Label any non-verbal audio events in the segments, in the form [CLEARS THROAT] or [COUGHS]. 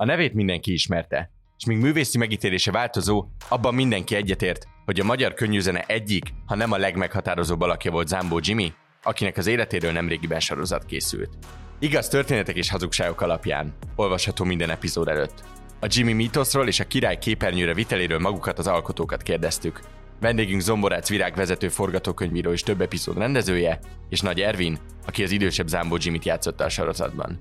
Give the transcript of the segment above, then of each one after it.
A nevét mindenki ismerte, és míg művészi megítélése változó, abban mindenki egyetért, hogy a magyar könnyűzene egyik, ha nem a legmeghatározóbb alakja volt Zambó Jimmy, akinek az életéről nemrégiben sorozat készült. Igaz történetek és hazugságok alapján, olvasható minden epizód előtt. A Jimmy mítoszról és a király képernyőre viteléről magukat az alkotókat kérdeztük. Vendégünk Zomborác Virág vezető forgatókönyvíró és több epizód rendezője, és Nagy Ervin, aki az idősebb Zambó Jimmy-t játszotta a sorozatban.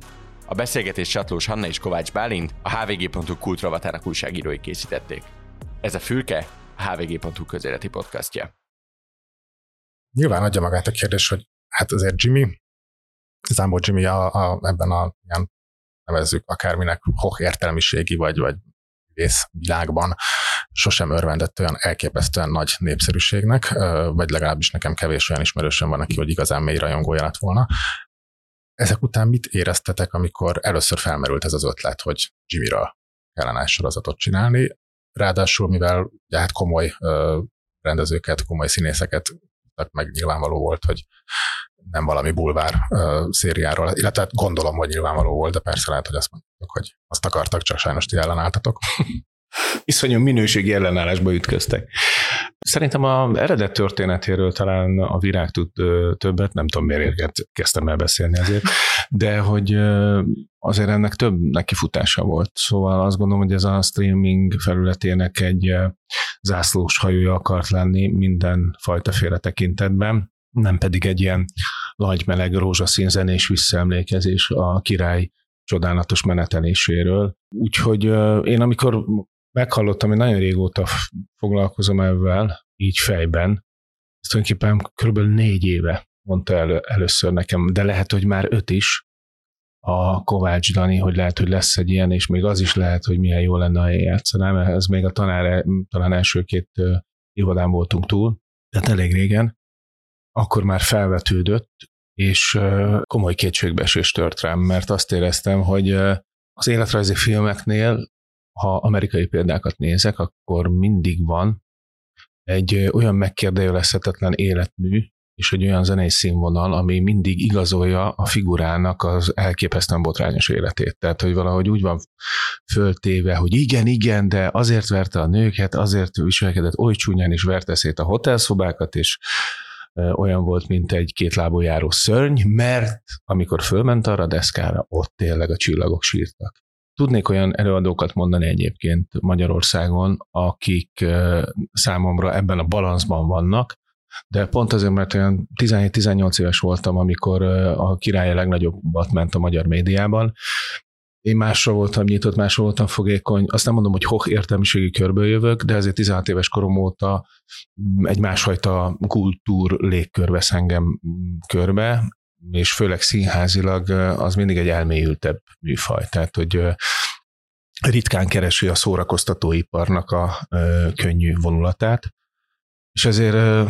A beszélgetés Csatlós Hanna és Kovács Bálint a hvg.hu kultrovatának újságírói készítették. Ez a Fülke, a hvg.hu közéleti podcastja. Nyilván adja magát a kérdés, hogy hát azért Jimmy, Zambó Jimmy a, a, ebben a ilyen nevezzük akárminek hoch értelmiségi vagy, vagy világban sosem örvendett olyan elképesztően nagy népszerűségnek, vagy legalábbis nekem kevés olyan ismerősöm van, aki hogy igazán mély rajongója lett volna. Ezek után mit éreztetek, amikor először felmerült ez az ötlet, hogy Jimmy-ről kellene egy sorozatot csinálni? Ráadásul, mivel ugye, hát komoly ö, rendezőket, komoly színészeket meg nyilvánvaló volt, hogy nem valami bulvár ö, szériáról, illetve hát gondolom, hogy nyilvánvaló volt, de persze lehet, hogy azt mondjuk, hogy azt akartak, csak sajnos ti ellenálltatok. [LAUGHS] iszonyú minőségi ellenállásba ütköztek. Szerintem a eredet történetéről talán a virág tud többet, nem tudom miért kezdtem el beszélni ezért, de hogy azért ennek több nekifutása volt. Szóval azt gondolom, hogy ez a streaming felületének egy zászlós hajója akart lenni minden fajta félre tekintetben, nem pedig egy ilyen nagy meleg rózsaszín zenés visszaemlékezés a király csodálatos meneteléséről. Úgyhogy én amikor meghallottam, hogy nagyon régóta foglalkozom ezzel, így fejben, ezt tulajdonképpen kb. négy éve mondta elő, először nekem, de lehet, hogy már öt is, a Kovács Dani, hogy lehet, hogy lesz egy ilyen, és még az is lehet, hogy milyen jó lenne, ha játszanám, ez még a tanár, talán első két évadán voltunk túl, tehát elég régen, akkor már felvetődött, és komoly kétségbeesés tört rám, mert azt éreztem, hogy az életrajzi filmeknél ha amerikai példákat nézek, akkor mindig van egy olyan megkérdőjelezhetetlen életmű, és egy olyan zenei színvonal, ami mindig igazolja a figurának az elképesztően botrányos életét. Tehát, hogy valahogy úgy van föltéve, hogy igen, igen, de azért verte a nőket, azért viselkedett oly csúnyán is verte szét a hotelszobákat, és olyan volt, mint egy kétlábú járó szörny, mert amikor fölment arra a deszkára, ott tényleg a csillagok sírtak. Tudnék olyan előadókat mondani egyébként Magyarországon, akik számomra ebben a balanszban vannak, de pont azért, mert olyan 17-18 éves voltam, amikor a király a legnagyobbat ment a magyar médiában, én másra voltam nyitott, másra voltam fogékony. Azt nem mondom, hogy hoch értelmiségi körből jövök, de azért 16 éves korom óta egy másfajta kultúr légkör vesz engem körbe, és főleg színházilag az mindig egy elmélyültebb műfaj. Tehát, hogy ritkán keresi a szórakoztatóiparnak a könnyű vonulatát, és ezért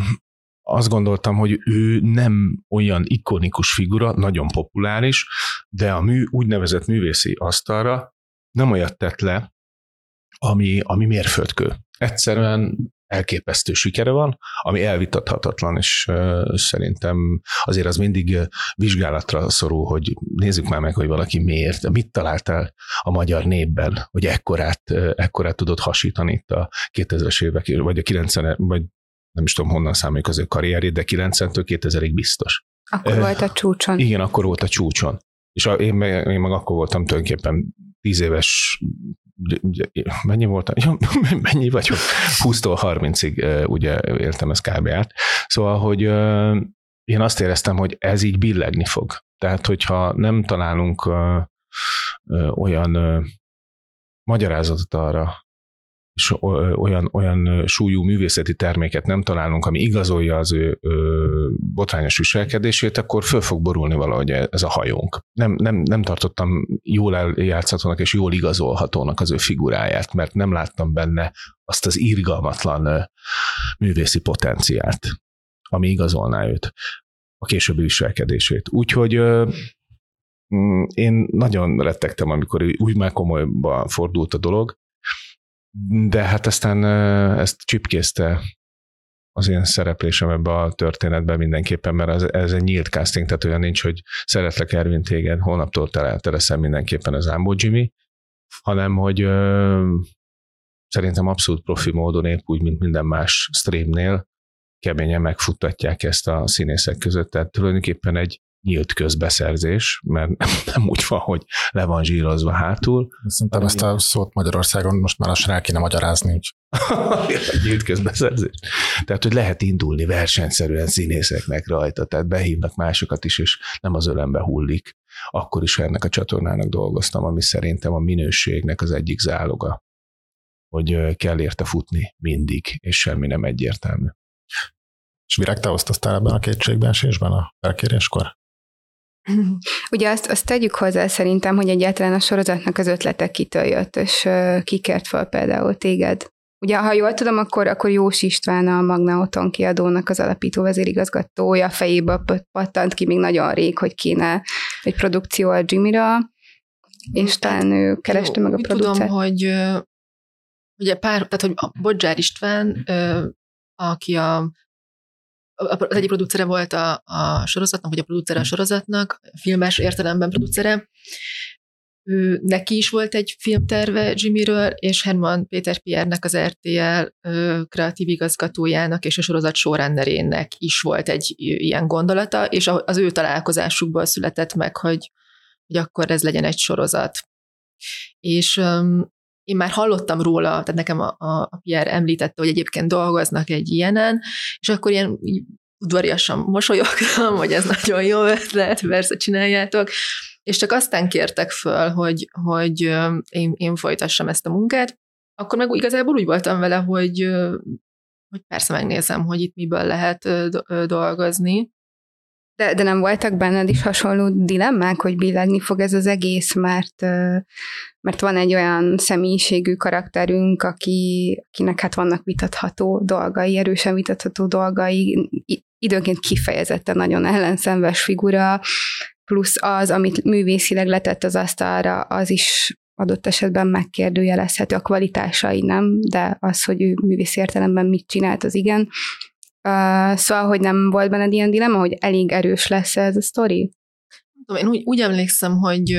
azt gondoltam, hogy ő nem olyan ikonikus figura, nagyon populáris, de a mű, úgynevezett művészi asztalra nem olyat tett le, ami, ami mérföldkő. Egyszerűen elképesztő sikere van, ami elvitathatatlan, és szerintem azért az mindig vizsgálatra szorul, hogy nézzük már meg, hogy valaki miért, mit találtál a magyar népben, hogy ekkorát, ekkorát tudod hasítani itt a 2000-es évek, vagy a 90 vagy nem is tudom honnan számoljuk az ő karrierét, de 90-től 2000-ig biztos. Akkor uh, volt a csúcson. Igen, akkor volt a csúcson. És a, én, meg, én meg akkor voltam tulajdonképpen 10 éves mennyi voltam? [LAUGHS] Ja, mennyi vagyok? 20-tól 30-ig ugye éltem ezt kb. át. Szóval, hogy én azt éreztem, hogy ez így billegni fog. Tehát, hogyha nem találunk olyan magyarázatot arra, és olyan, olyan súlyú művészeti terméket nem találunk, ami igazolja az ő ö, botrányos viselkedését, akkor föl fog borulni valahogy ez a hajónk. Nem, nem, nem tartottam jól eljátszhatónak és jól igazolhatónak az ő figuráját, mert nem láttam benne azt az irgalmatlan művészi potenciált, ami igazolná őt, a későbbi viselkedését. Úgyhogy mm, én nagyon rettegtem, amikor úgy már komolyba fordult a dolog, de hát aztán ezt csipkézte az én szereplésem ebbe a történetben mindenképpen, mert ez, ez egy nyílt casting, tehát olyan nincs, hogy szeretlek Ervin téged, holnaptól te, te leszel mindenképpen az Ámbó Jimmy, hanem hogy ö, szerintem abszolút profi módon épp úgy, mint minden más streamnél, keményen megfuttatják ezt a színészek között, tehát tulajdonképpen egy nyílt közbeszerzés, mert nem úgy van, hogy le van zsírozva hátul. Szerintem ezt a szót Magyarországon most már lassan el kéne magyarázni. Úgy. [LAUGHS] nyílt közbeszerzés. Tehát, hogy lehet indulni versenyszerűen színészeknek rajta, tehát behívnak másokat is, és nem az ölembe hullik. Akkor is ennek a csatornának dolgoztam, ami szerintem a minőségnek az egyik záloga, hogy kell érte futni mindig, és semmi nem egyértelmű. És Virág, te osztoztál ebben a kétségbeesésben a felkéréskor? [LAUGHS] Ugye azt, azt tegyük hozzá szerintem, hogy egyáltalán a sorozatnak az ötlete kitől jött, és kikért fel például téged. Ugye, ha jól tudom, akkor, akkor Jós István a Magna Oton kiadónak az alapító vezérigazgatója fejébe pattant ki még nagyon rég, hogy kéne egy produkció a Jimmy-ra, és talán ő kereste Jó, meg a producert. Tudom, hogy ugye pár, tehát hogy a Bodzsár István, aki a az egyik producere volt a, a sorozatnak, vagy a producere a sorozatnak, a filmes értelemben producere. Ő, neki is volt egy filmterve Jimmyről, és Herman Péter Pierre-nek az RTL ö, kreatív igazgatójának és a sorozat showrunnerének is volt egy ilyen gondolata, és az ő találkozásukból született meg, hogy, hogy akkor ez legyen egy sorozat. És um, én már hallottam róla, tehát nekem a, a, Pierre említette, hogy egyébként dolgoznak egy ilyenen, és akkor ilyen udvariasan mosolyogtam, [LAUGHS] hogy ez nagyon jó ötlet, persze csináljátok, és csak aztán kértek föl, hogy, hogy én, én folytassam ezt a munkát, akkor meg igazából úgy voltam vele, hogy, hogy persze megnézem, hogy itt miből lehet dolgozni, de, de nem voltak benned is hasonló dilemmák, hogy billegni fog ez az egész, mert, mert van egy olyan személyiségű karakterünk, aki, akinek hát vannak vitatható dolgai, erősen vitatható dolgai, időnként kifejezetten nagyon ellenszenves figura, plusz az, amit művészileg letett az asztalra, az is adott esetben megkérdőjelezhető a kvalitásai, nem, de az, hogy ő művész értelemben mit csinált, az igen. Uh, szóval, hogy nem volt benned ilyen dilemma, hogy elég erős lesz ez a sztori? Én úgy, úgy emlékszem, hogy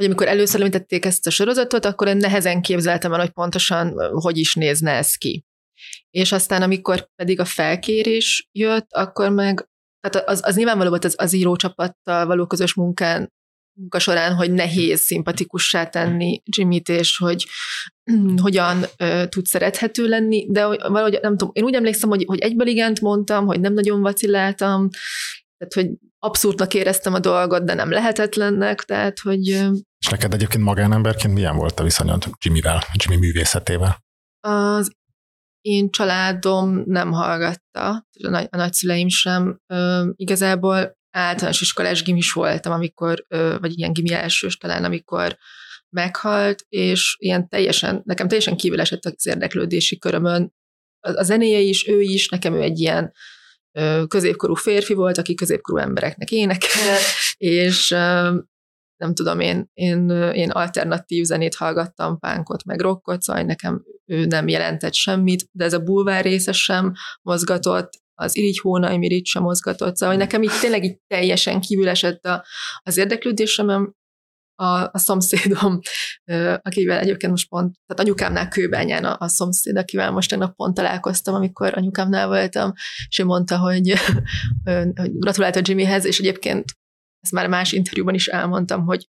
hogy amikor először említették ezt a sorozatot, akkor én nehezen képzeltem el, hogy pontosan hogy is nézne ez ki. És aztán, amikor pedig a felkérés jött, akkor meg, tehát az, az nyilvánvaló volt az, az írócsapattal való közös munkán, munka során, hogy nehéz szimpatikussá tenni Jimmy-t, és hogy [CLEARS THROAT] hogyan uh, tud szerethető lenni, de valahogy nem tudom, én úgy emlékszem, hogy, hogy egyből igent mondtam, hogy nem nagyon vaciláltam, tehát hogy abszurdnak éreztem a dolgot, de nem lehetetlennek, tehát hogy... És neked egyébként magánemberként milyen volt a viszonyod Jimmyvel, Jimmy művészetével? Az én családom nem hallgatta, a, nagy, a nagyszüleim sem. Ö, igazából általános iskolás gimis voltam, amikor, vagy ilyen gimi elsős talán, amikor meghalt, és ilyen teljesen, nekem teljesen kívül esett az érdeklődési körömön. A, zenéje is, ő is, nekem ő egy ilyen középkorú férfi volt, aki középkorú embereknek énekel, [LAUGHS] és nem tudom, én, én, én alternatív zenét hallgattam, pánkot, meg rockot, szóval nekem ő nem jelentett semmit, de ez a bulvár része sem mozgatott, az irigy hónai mirigy sem mozgatott, szóval nekem itt tényleg így teljesen kívül esett a, az érdeklődésem, a, a szomszédom, akivel egyébként most pont, tehát anyukámnál kőbányán a, a szomszéd, akivel most tegnap pont találkoztam, amikor anyukámnál voltam, és ő mondta, hogy, [LAUGHS] hogy gratulált a Jimmyhez, és egyébként ezt már más interjúban is elmondtam, hogy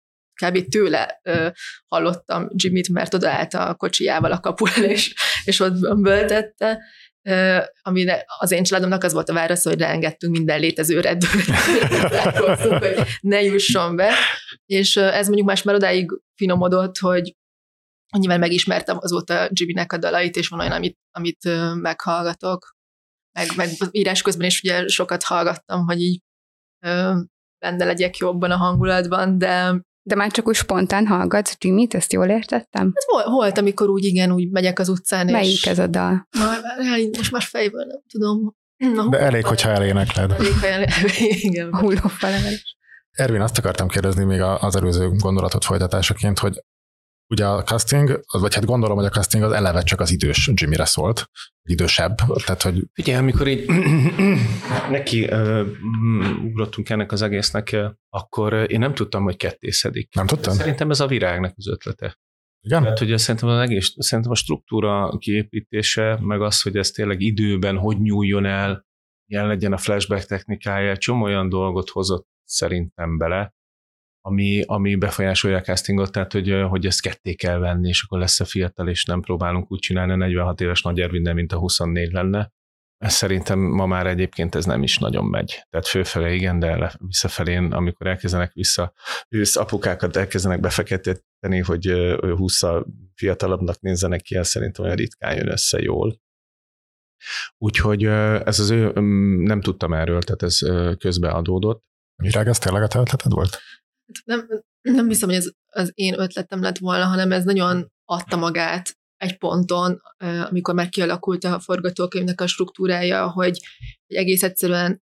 kb. tőle ö, hallottam Jimmy-t, mert odaállt a kocsijával a kapul, [LAUGHS] és, és ott bömböltette, amire az én családomnak az volt a válasz, hogy leengedtünk minden létező reddőt, [LAUGHS] hogy ne jusson be, és ez mondjuk más már odáig finomodott, hogy nyilván megismertem azóta Jimmy-nek a dalait, és van olyan, amit, amit meghallgatok, meg, meg írás közben is ugye sokat hallgattam, hogy így benne legyek jobban a hangulatban, de de már csak úgy spontán hallgatsz Jimmy-t, ezt jól értettem? Ez volt, volt, amikor úgy igen, úgy megyek az utcán. Melyik és... ez a dal? most már fejből nem tudom. Na, De elég, hogyha elénekled. Elég, ha el... [LAUGHS] igen. Hullófelevelés. Ervin, azt akartam kérdezni még az előző gondolatot folytatásaként, hogy ugye a casting, vagy hát gondolom, hogy a casting az eleve csak az idős Jimmyre szólt, idősebb, tehát hogy... Ugye, amikor így [COUGHS] neki uh, ugrottunk ennek az egésznek, akkor én nem tudtam, hogy kettészedik. Nem tudtam? Szerintem ez a virágnak az ötlete. Igen? Tehát, hogy szerintem, az egész, szerintem a struktúra kiépítése, meg az, hogy ez tényleg időben hogy nyúljon el, ilyen legyen a flashback technikája, csomó olyan dolgot hozott szerintem bele, ami, ami befolyásolja a castingot, tehát hogy, hogy ezt ketté kell venni, és akkor lesz a fiatal, és nem próbálunk úgy csinálni a 46 éves Nagy Ervinnel, mint a 24 lenne. Ez szerintem ma már egyébként ez nem is nagyon megy. Tehát főfele igen, de visszafelén, amikor elkezdenek vissza, ősz apukákat elkezdenek befeketíteni, hogy 20 fiatalabbnak nézzenek ki, ez szerintem olyan ritkán jön össze jól. Úgyhogy ez az ő, nem tudtam erről, tehát ez közbe adódott. Virág, ez tényleg a volt? Nem, nem hiszem, hogy ez az én ötletem lett volna, hanem ez nagyon adta magát egy ponton, amikor már kialakult a forgatókönyvnek a struktúrája, hogy, egész egyszerűen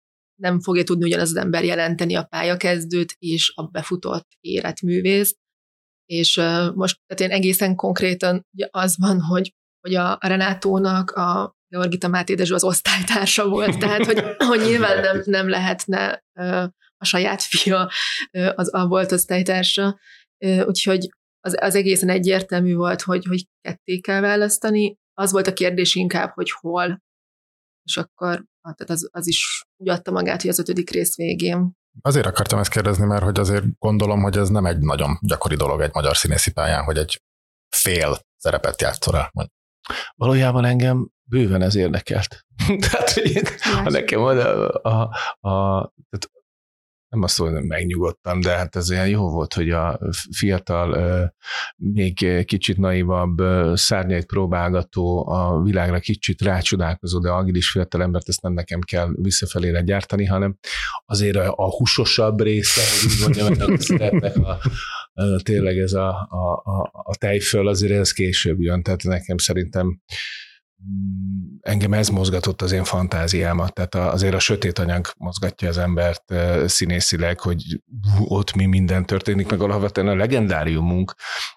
nem fogja tudni ugyanaz az ember jelenteni a pályakezdőt és a befutott életművészt. És most tehát én egészen konkrétan ugye az van, hogy, hogy a Renátónak a Georgita Máté Dezső az osztálytársa volt, tehát hogy, hogy nyilván nem, nem lehetne a saját fia az a volt osztálytársa, úgyhogy az, az egészen egyértelmű volt, hogy, hogy ketté kell választani. Az volt a kérdés inkább, hogy hol, és akkor tehát az, az is úgy adta magát, hogy az ötödik rész végén. Azért akartam ezt kérdezni, mert hogy azért gondolom, hogy ez nem egy nagyon gyakori dolog egy magyar színészi pályán, hogy egy fél szerepet játszol Valójában engem bőven ez érdekelt. [LAUGHS] tehát, hogy ha nekem a, a, a, tehát nem azt mondom, megnyugodtam, de hát ez olyan jó volt, hogy a fiatal, még kicsit naivabb, szárnyait próbálgató, a világra kicsit rácsodálkozó, de agilis fiatal embert ezt nem nekem kell visszafelére gyártani, hanem azért a, a húsosabb része, hogy úgy mondjam, szeretnek a, a, tényleg ez a, a, a, a tejföl, azért ez később jön, tehát nekem szerintem engem ez mozgatott az én fantáziámat, tehát azért a sötét anyag mozgatja az embert színészileg, hogy ott mi minden történik, meg alapvetően a legendáriumunk,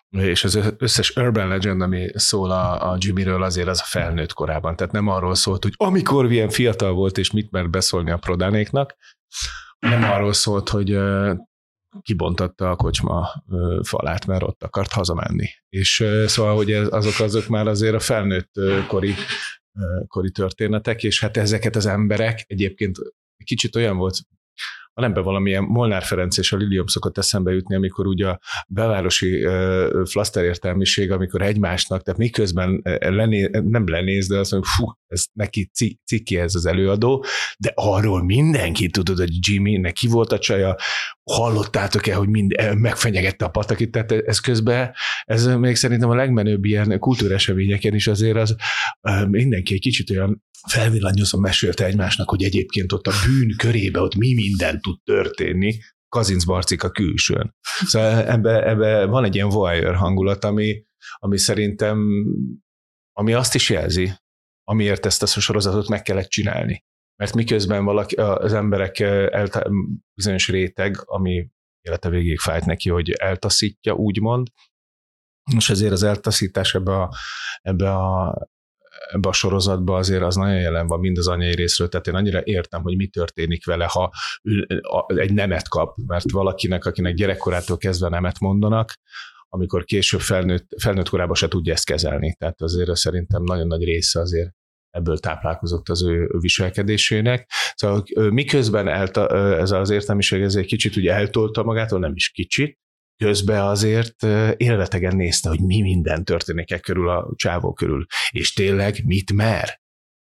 és az összes urban legend, ami szól a, a Jimmyről, azért az a felnőtt korában. Tehát nem arról szólt, hogy amikor ilyen fiatal volt, és mit mert beszólni a prodánéknak, nem arról szólt, hogy kibontatta a kocsma falát, mert ott akart hazamenni. És szóval, hogy azok azok már azért a felnőtt kori, kori történetek, és hát ezeket az emberek egyébként kicsit olyan volt, van ebben valamilyen Molnár Ferenc és a Lilium szokott eszembe jutni, amikor ugye a belvárosi flaster értelmiség, amikor egymásnak, tehát miközben lené, nem lenéz, de azt mondja, fú, ez neki cikki ez az előadó, de arról mindenki tudod, hogy Jimmy, neki volt a csaja, hallottátok-e, hogy mind, megfenyegette a patakit, tehát ez közben, ez még szerintem a legmenőbb ilyen kultúreseményeken is azért az mindenki egy kicsit olyan felvillanyozva mesélte egymásnak, hogy egyébként ott a bűn körébe ott mi minden tud történni, Kazinc Barcik a külsőn. Szóval ebbe, ebbe van egy ilyen voyeur hangulat, ami, ami szerintem, ami azt is jelzi, amiért ezt a sorozatot meg kellett csinálni. Mert miközben valaki, az emberek elta, bizonyos réteg, ami élete végéig fájt neki, hogy eltaszítja, úgymond, és ezért az eltaszítás ebbe a, ebbe a ebbe a sorozatba azért az nagyon jelen van mind az anyai részről, tehát én annyira értem, hogy mi történik vele, ha egy nemet kap, mert valakinek, akinek gyerekkorától kezdve nemet mondanak, amikor később felnőtt, felnőtt korában se tudja ezt kezelni. Tehát azért szerintem nagyon nagy része azért ebből táplálkozott az ő viselkedésének. Szóval miközben elta, ez az értelmiség ez egy kicsit ugye eltolta magától, nem is kicsit, közben azért élvetegen nézte, hogy mi minden történik e körül a csávó körül, és tényleg mit mer.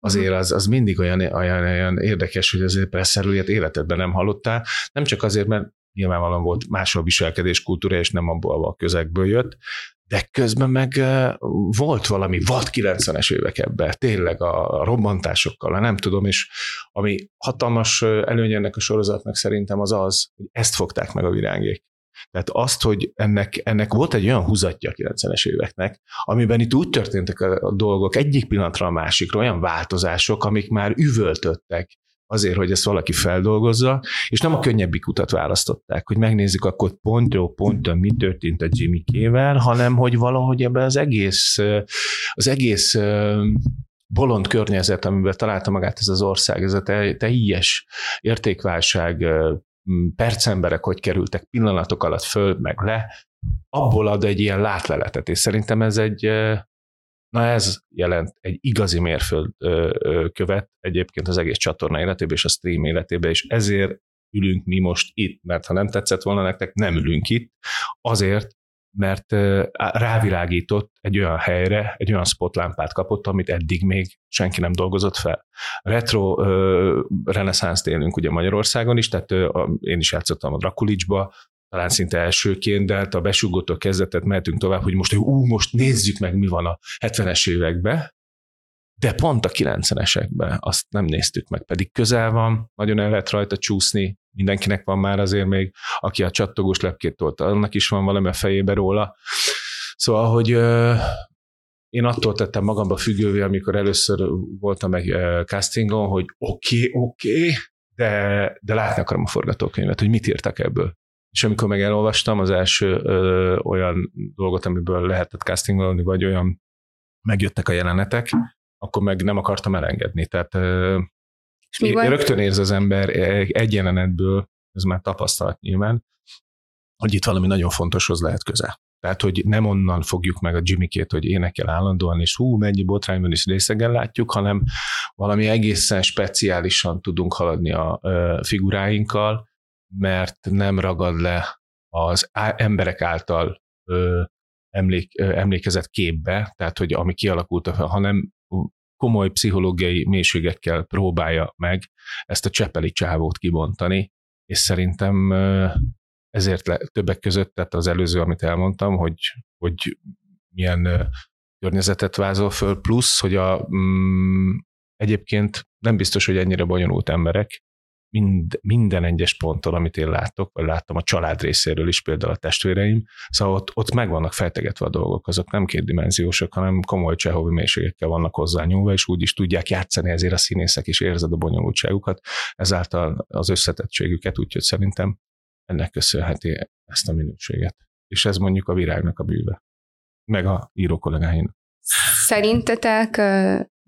Azért az, az mindig olyan, olyan, olyan érdekes, hogy azért presszerűjét életedben nem hallottál, nem csak azért, mert nyilvánvalóan volt máshol viselkedés kultúra, és nem abból a közegből jött, de közben meg volt valami vad 90-es évek ebben, tényleg a robbantásokkal, nem tudom, és ami hatalmas előny ennek a sorozatnak szerintem az az, hogy ezt fogták meg a virágék. Tehát azt, hogy ennek, ennek volt egy olyan húzatja a 90-es éveknek, amiben itt úgy történtek a dolgok egyik pillanatra a másikra, olyan változások, amik már üvöltöttek azért, hogy ezt valaki feldolgozza, és nem a könnyebbik utat választották, hogy megnézzük akkor pontról ponton mi történt a Jimmy Kével, hanem hogy valahogy ebben az egész, az egész bolond környezet, amiben találta magát ez az ország, ez a teljes értékválság, percemberek hogy kerültek pillanatok alatt föl, meg le, abból ad egy ilyen látleletet, és szerintem ez egy, na ez jelent egy igazi mérföld követ egyébként az egész csatorna életében és a stream életében, és ezért ülünk mi most itt, mert ha nem tetszett volna nektek, nem ülünk itt, azért, mert rávilágított egy olyan helyre, egy olyan spotlámpát kapott, amit eddig még senki nem dolgozott fel. Retro reneszánszt élünk ugye Magyarországon is, tehát én is játszottam a Drakulicsba, talán szinte elsőként, de hát a besugótól kezdetet mehetünk tovább, hogy most, hogy ú, most nézzük meg, mi van a 70-es években, de pont a 90-esekben azt nem néztük meg, pedig közel van, nagyon el lehet rajta csúszni, mindenkinek van már azért még, aki a csattogós lepkét tolta, annak is van valami a fejébe róla. Szóval, hogy én attól tettem magamba függővé, amikor először voltam egy castingon, hogy oké, okay, oké, okay, de, de látni akarom a forgatókönyvet, hogy mit írtak ebből. És amikor meg elolvastam az első ö, olyan dolgot, amiből lehetett castingolni, vagy olyan megjöttek a jelenetek, akkor meg nem akartam elengedni. Tehát ö, és mi volt? rögtön érz az ember egy jelenetből, ez már tapasztalat nyilván, hogy itt valami nagyon fontoshoz lehet köze. Tehát, hogy nem onnan fogjuk meg a Jimmy-két, hogy énekel állandóan, és hú, mennyi botrányban is részegen látjuk, hanem valami egészen speciálisan tudunk haladni a figuráinkkal, mert nem ragad le az emberek által emlék, emlékezett képbe, tehát hogy ami kialakult, hanem komoly pszichológiai mélységekkel próbálja meg ezt a csepeli csávót kibontani, és szerintem ezért le, többek között, tehát az előző, amit elmondtam, hogy, hogy milyen környezetet vázol föl, plusz, hogy a, mm, egyébként nem biztos, hogy ennyire bonyolult emberek, mind, minden egyes ponttól, amit én látok, vagy láttam a család részéről is, például a testvéreim, szóval ott, ott meg vannak fejtegetve a dolgok, azok nem kétdimenziósak, hanem komoly csehovi mélységekkel vannak hozzányúlva, és úgy is tudják játszani ezért a színészek, és érzed a bonyolultságukat, ezáltal az összetettségüket, úgyhogy szerintem ennek köszönheti ezt a minőséget. És ez mondjuk a virágnak a bűve, meg a író kollégáinak. Szerintetek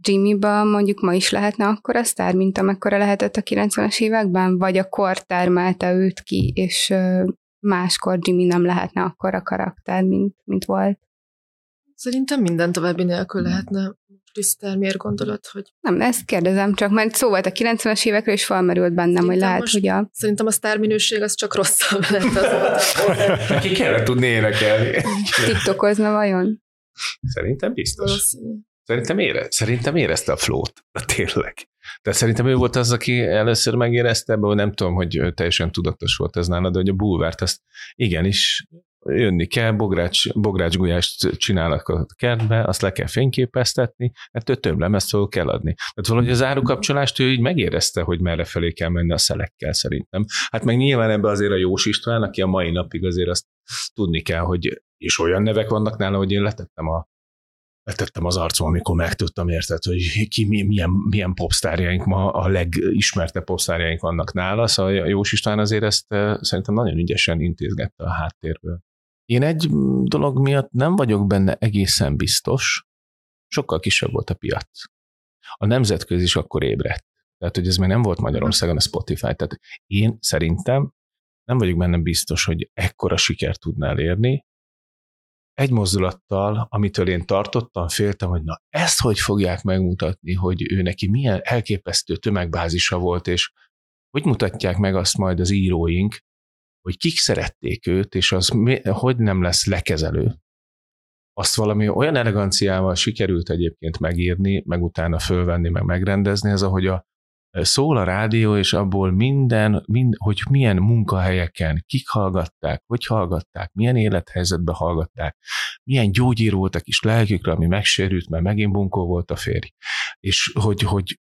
Jimmy-ba mondjuk ma is lehetne akkora sztár, mint amekkora lehetett a 90-es években, vagy a kor termelte őt ki, és máskor Jimmy nem lehetne akkora karakter, mint, mint volt? Szerintem minden további nélkül lehetne Krisztel, miért gondolod, hogy... Nem, ezt kérdezem csak, mert szó volt a 90-es évekről, és felmerült bennem, szerintem hogy lehet, hogy a... Szerintem a sztárminőség az csak rosszabb lett az Neki [LAUGHS] kellett tudni énekelni. TikTokozna vajon? Szerintem biztos. Valószínű. Szerintem, ére, szerintem érezte a flót, [LAUGHS] tényleg. De szerintem ő volt az, aki először megérezte, ebből nem tudom, hogy teljesen tudatos volt ez nálad, de hogy a bulvárt ezt igenis jönni kell, bogrács, bogrács gulyást csinálnak a kertbe, azt le kell fényképeztetni, mert több lemezt fel kell adni. Tehát valahogy az árukapcsolást ő így megérezte, hogy merre felé kell menni a szelekkel szerintem. Hát meg nyilván ebbe azért a Jós István, aki a mai napig azért azt tudni kell, hogy és olyan nevek vannak nála, hogy én letettem a letettem az arcom, amikor megtudtam, érted, hogy ki, milyen, milyen popstárjaink ma, a legismertebb popstárjaink vannak nála, szóval Jós István azért ezt szerintem nagyon ügyesen intézgette a háttérből. Én egy dolog miatt nem vagyok benne egészen biztos, sokkal kisebb volt a piac. A nemzetközi is akkor ébredt. Tehát, hogy ez még nem volt Magyarországon a Spotify. Tehát én szerintem nem vagyok benne biztos, hogy ekkora sikert tudnál elérni, egy mozdulattal, amitől én tartottam, féltem, hogy na ezt hogy fogják megmutatni, hogy ő neki milyen elképesztő tömegbázisa volt, és hogy mutatják meg azt majd az íróink, hogy kik szerették őt, és az hogy nem lesz lekezelő. Azt valami olyan eleganciával sikerült egyébként megírni, meg utána fölvenni, meg megrendezni, ez ahogy a szól a rádió, és abból minden, mind, hogy milyen munkahelyeken, kik hallgatták, hogy hallgatták, milyen élethelyzetben hallgatták, milyen gyógyír voltak is lelkükre, ami megsérült, mert megint bunkó volt a férj. És hogy, hogy,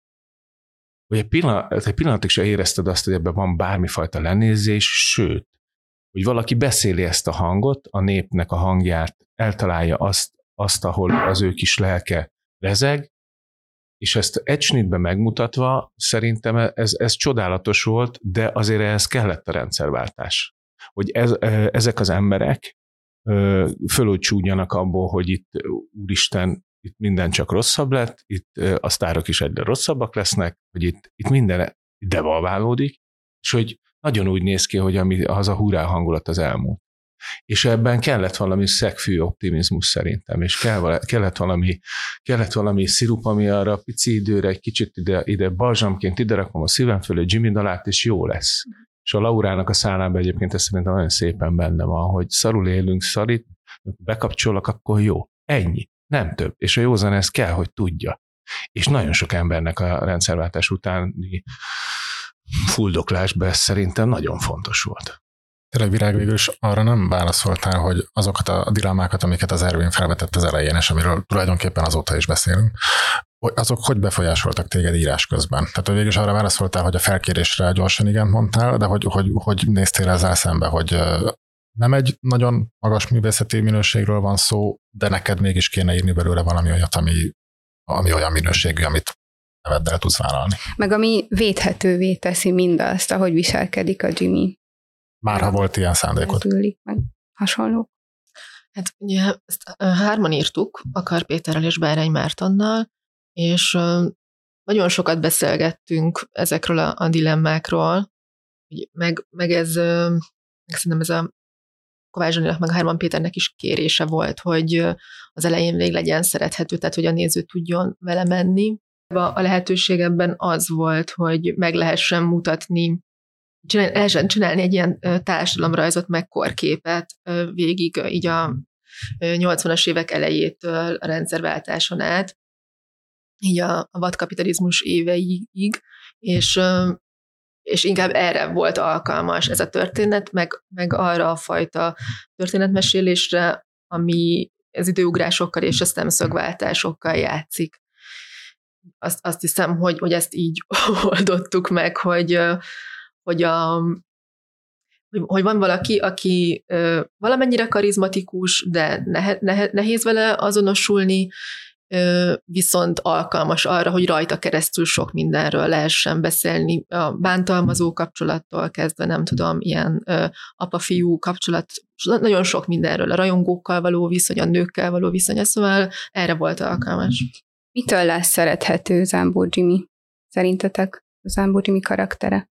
hogy egy, pillanat, egy pillanatig se érezted azt, hogy ebben van bármifajta lenézés, sőt, hogy valaki beszéli ezt a hangot, a népnek a hangját, eltalálja azt, azt ahol az ő kis lelke rezeg, És ezt egy snitben megmutatva szerintem ez, ez csodálatos volt, de azért ehhez kellett a rendszerváltás. Hogy ez, ezek az emberek fölött csúgyanak abból, hogy itt úristen, itt minden csak rosszabb lett, itt a sztárok is egyre rosszabbak lesznek, hogy itt, itt minden devalválódik, és hogy nagyon úgy néz ki, hogy ami, az a hurrá hangulat az elmúlt. És ebben kellett valami szegfű optimizmus szerintem, és kell, kellett, valami, kellett valami szirup, ami arra pici időre egy kicsit ide, ide balzsamként ide rakom a szívem fölé Jimmy dalát, és jó lesz. És a Laurának a szállában egyébként ez szerintem nagyon szépen benne van, hogy szarul élünk, szarít, bekapcsolok, akkor jó. Ennyi. Nem több. És a józan ezt kell, hogy tudja. És nagyon sok embernek a rendszerváltás utáni fuldoklásban szerintem nagyon fontos volt. Tényleg virág végül is arra nem válaszoltál, hogy azokat a dilemmákat, amiket az Ervin felvetett az elején, és amiről tulajdonképpen azóta is beszélünk, azok hogy befolyásoltak téged írás közben? Tehát hogy végül is arra válaszoltál, hogy a felkérésre gyorsan igen mondtál, de hogy, hogy, hogy néztél ezzel szembe, hogy nem egy nagyon magas művészeti minőségről van szó, de neked mégis kéne írni belőle valami olyat, ami, ami olyan minőségű, amit neveddel tudsz vállalni. Meg ami védhetővé teszi mindazt, ahogy viselkedik a Jimmy. Már ha volt ilyen szándékod. Ülik, meg hasonló. Hát ugye ezt hárman írtuk, Akar Péterrel és Bárány Mártonnal, és nagyon sokat beszélgettünk ezekről a, a dilemmákról, meg, meg ez, meg szerintem ez a Kovács Zsaninak, meg a Herman Péternek is kérése volt, hogy az elején még legyen szerethető, tehát hogy a néző tudjon vele menni. A lehetőség ebben az volt, hogy meg lehessen mutatni, csinálni, csinálni egy ilyen társadalomrajzot, meg korképet végig, így a 80-as évek elejétől a rendszerváltáson át, így a, a vadkapitalizmus éveig, és, és inkább erre volt alkalmas ez a történet, meg, meg arra a fajta történetmesélésre, ami az időugrásokkal és a szemszögváltásokkal játszik. Azt, azt hiszem, hogy, hogy ezt így [LAUGHS] oldottuk meg, hogy, hogy, a, hogy van valaki, aki valamennyire karizmatikus, de nehéz vele azonosulni, viszont alkalmas arra, hogy rajta keresztül sok mindenről lehessen beszélni, a bántalmazó kapcsolattól kezdve, nem tudom, ilyen apa-fiú kapcsolat, nagyon sok mindenről, a rajongókkal való viszony, a nőkkel való viszony, szóval erre volt alkalmas. Mitől lesz szerethető Zámbó Jimmy? Szerintetek Zámbó Jimmy karaktere?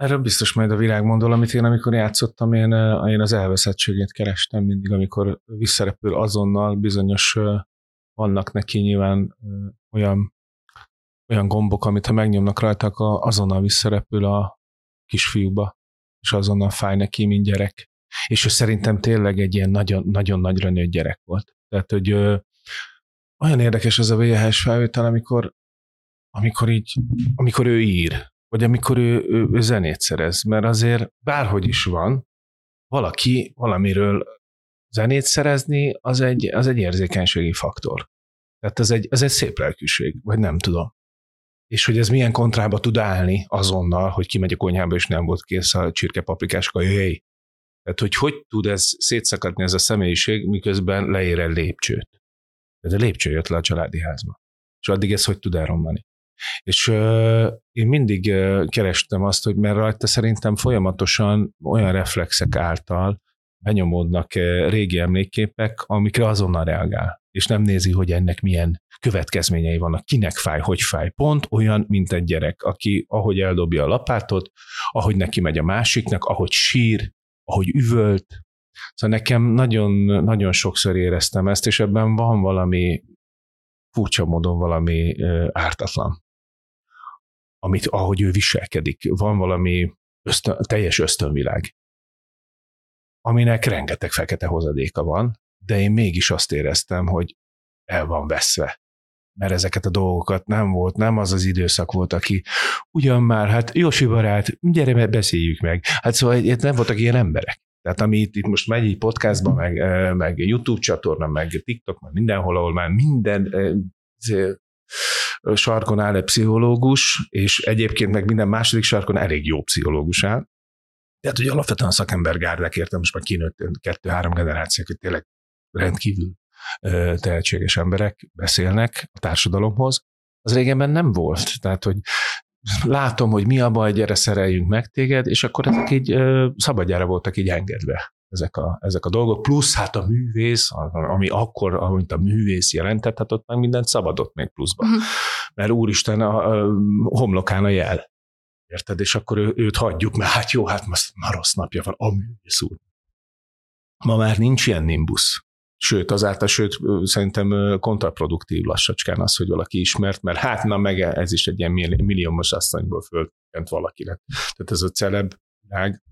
Erről biztos majd a világ mondol, amit én amikor játszottam, én, én az elveszettségét kerestem mindig, amikor visszarepül azonnal bizonyos vannak neki nyilván olyan, olyan gombok, amit ha megnyomnak rajta, azonnal visszarepül a kisfiúba, és azonnal fáj neki, mint gyerek. És ő szerintem tényleg egy ilyen nagyon, nagyon nagyra nőtt gyerek volt. Tehát, hogy ö, olyan érdekes ez a VHS felvétel, amikor, amikor így, amikor ő ír, vagy amikor ő, ő, ő zenét szerez, mert azért bárhogy is van, valaki valamiről zenét szerezni, az egy, az egy érzékenységi faktor. Tehát ez egy, ez egy szép lelkűség, vagy nem tudom. És hogy ez milyen kontrába tud állni azonnal, hogy kimegy a konyhába, és nem volt kész a csirkepaprikáska, jöjj. Tehát, hogy hogy tud ez szétszakadni ez a személyiség, miközben leér el lépcsőt. Tehát a lépcső jött le a családi házba. És addig ez hogy tud elromlani. És én mindig kerestem azt, hogy mert rajta szerintem folyamatosan olyan reflexek által benyomódnak régi emlékképek, amikre azonnal reagál és nem nézi, hogy ennek milyen következményei vannak, kinek fáj, hogy fáj. Pont olyan, mint egy gyerek, aki ahogy eldobja a lapátot, ahogy neki megy a másiknak, ahogy sír, ahogy üvölt. Szóval nekem nagyon, nagyon sokszor éreztem ezt, és ebben van valami furcsa módon valami ártatlan. Amit, ahogy ő viselkedik, van valami ösztön, teljes ösztönvilág, aminek rengeteg fekete hozadéka van, de én mégis azt éreztem, hogy el van veszve. Mert ezeket a dolgokat nem volt, nem az az időszak volt, aki ugyan már, hát Jósi barát, gyere, beszéljük meg. Hát szóval itt nem voltak ilyen emberek. Tehát ami itt, itt most megy egy podcastban, meg, meg YouTube csatorna, meg TikTok, meg mindenhol, ahol már minden sarkon áll egy pszichológus, és egyébként meg minden második sarkon elég jó pszichológus áll. Tehát, hogy alapvetően a szakembergárdák értem, most már kinőtt kettő-három generációk, hogy tényleg rendkívül tehetséges emberek beszélnek a társadalomhoz, az régenben nem volt. Tehát, hogy látom, hogy mi a baj, gyere szereljünk meg téged, és akkor ezek így szabadjára voltak így engedve ezek a, ezek a dolgok, plusz hát a művész, ami akkor, amit a művész jelentett, hát ott meg mindent szabadott még pluszba. Uh-huh. Mert úristen, a, a homlokán a jel. Érted? És akkor ő, őt hagyjuk, mert hát jó, hát most már rossz napja van, a művész úr. Ma már nincs ilyen nimbus. Sőt, azáltal, sőt, szerintem kontraproduktív lassacskán az, hogy valaki ismert, mert hát na meg ez is egy ilyen milliómos asszonyból fölkent valakinek. Tehát ez a celeb világ,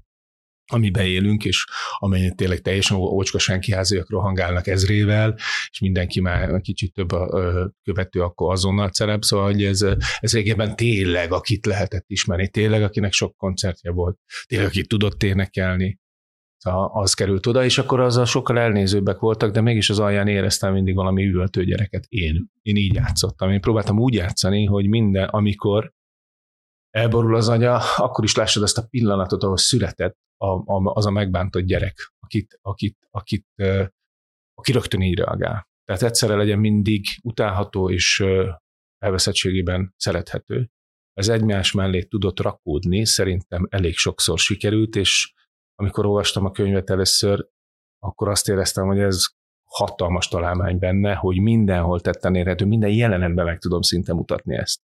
amiben élünk, és amelyen tényleg teljesen ócska senkiháziak rohangálnak ezrével, és mindenki már kicsit több a követő, akkor azonnal celeb, szóval hogy ez, ez régebben tényleg, akit lehetett ismerni, tényleg, akinek sok koncertje volt, tényleg, akit tudott énekelni, az került oda, és akkor azzal sokkal elnézőbbek voltak, de mégis az alján éreztem mindig valami üvöltő gyereket. Én. Én így játszottam. Én próbáltam úgy játszani, hogy minden, amikor elborul az anya, akkor is lássad ezt a pillanatot, ahol született a, a, az a megbántott gyerek, akit, akit, akit, aki rögtön így reagál. Tehát egyszerre legyen mindig utálható és elveszettségében szerethető. Ez egymás mellé tudott rakódni, szerintem elég sokszor sikerült, és amikor olvastam a könyvet először, akkor azt éreztem, hogy ez hatalmas találmány benne, hogy mindenhol tetten érhető, minden jelenetben meg tudom szinte mutatni ezt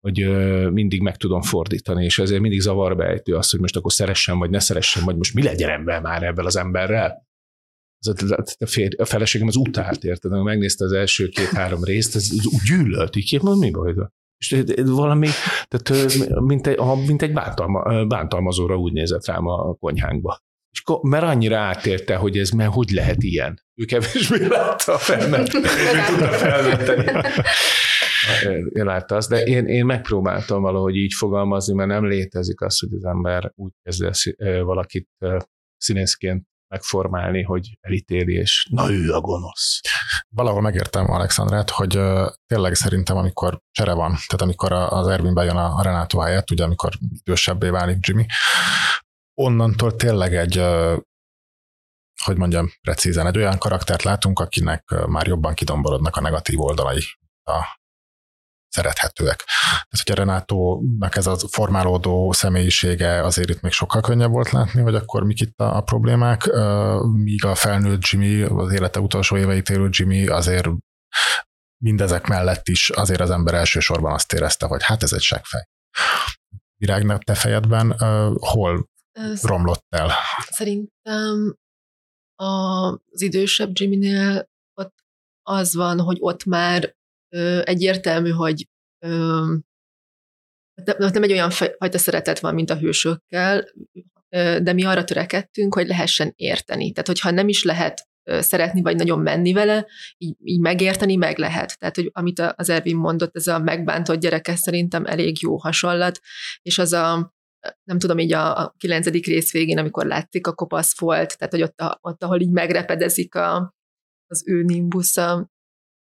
hogy mindig meg tudom fordítani, és ezért mindig zavarba ejtő az, hogy most akkor szeressen, vagy ne szeressen, vagy most mi legyen ebben már ebben az emberrel. A, fér, a feleségem az utált, érted? Megnézte az első két-három részt, ez úgy gyűlölt, így mondom, mi baj? És valami, tehát mint egy, mint egy bántalma, bántalmazóra úgy nézett rám a konyhánkba. És mert annyira átélte, hogy ez mert hogy lehet ilyen. Ő kevésbé látta a felmet, [LAUGHS] tudta felmenteni én látta azt, de én, én megpróbáltam valahogy így fogalmazni, mert nem létezik az, hogy az ember úgy kezd valakit színészként megformálni, hogy elítéli, és na ő a gonosz. Valahol megértem Alexandrát, hogy tényleg szerintem, amikor csere van, tehát amikor az Ervin bejön a, Renato helyett, ugye amikor idősebbé válik Jimmy, onnantól tényleg egy hogy mondjam, precízen egy olyan karaktert látunk, akinek már jobban kidomborodnak a negatív oldalai a szerethetőek. Tehát, hogy a Renátónak ez a formálódó személyisége azért itt még sokkal könnyebb volt látni, hogy akkor mik itt a, a problémák, míg a felnőtt Jimmy, az élete utolsó éveit élő Jimmy azért mindezek mellett is azért az ember elsősorban azt érezte, hogy hát ez egy segfej. Virágnak te fejedben hol romlott el? Szerintem az idősebb Jimmy-nél ott az van, hogy ott már egyértelmű, hogy ö, nem egy olyan fajta szeretet van, mint a hősökkel, de mi arra törekedtünk, hogy lehessen érteni. Tehát, hogyha nem is lehet szeretni, vagy nagyon menni vele, így, így megérteni meg lehet. Tehát, hogy amit az Ervin mondott, ez a megbántott gyereke szerintem elég jó hasonlat, és az a, nem tudom, így a, a kilencedik rész végén, amikor látszik a kopasz volt, tehát, hogy ott, a, ott ahol így megrepedezik a, az ő nimbusza,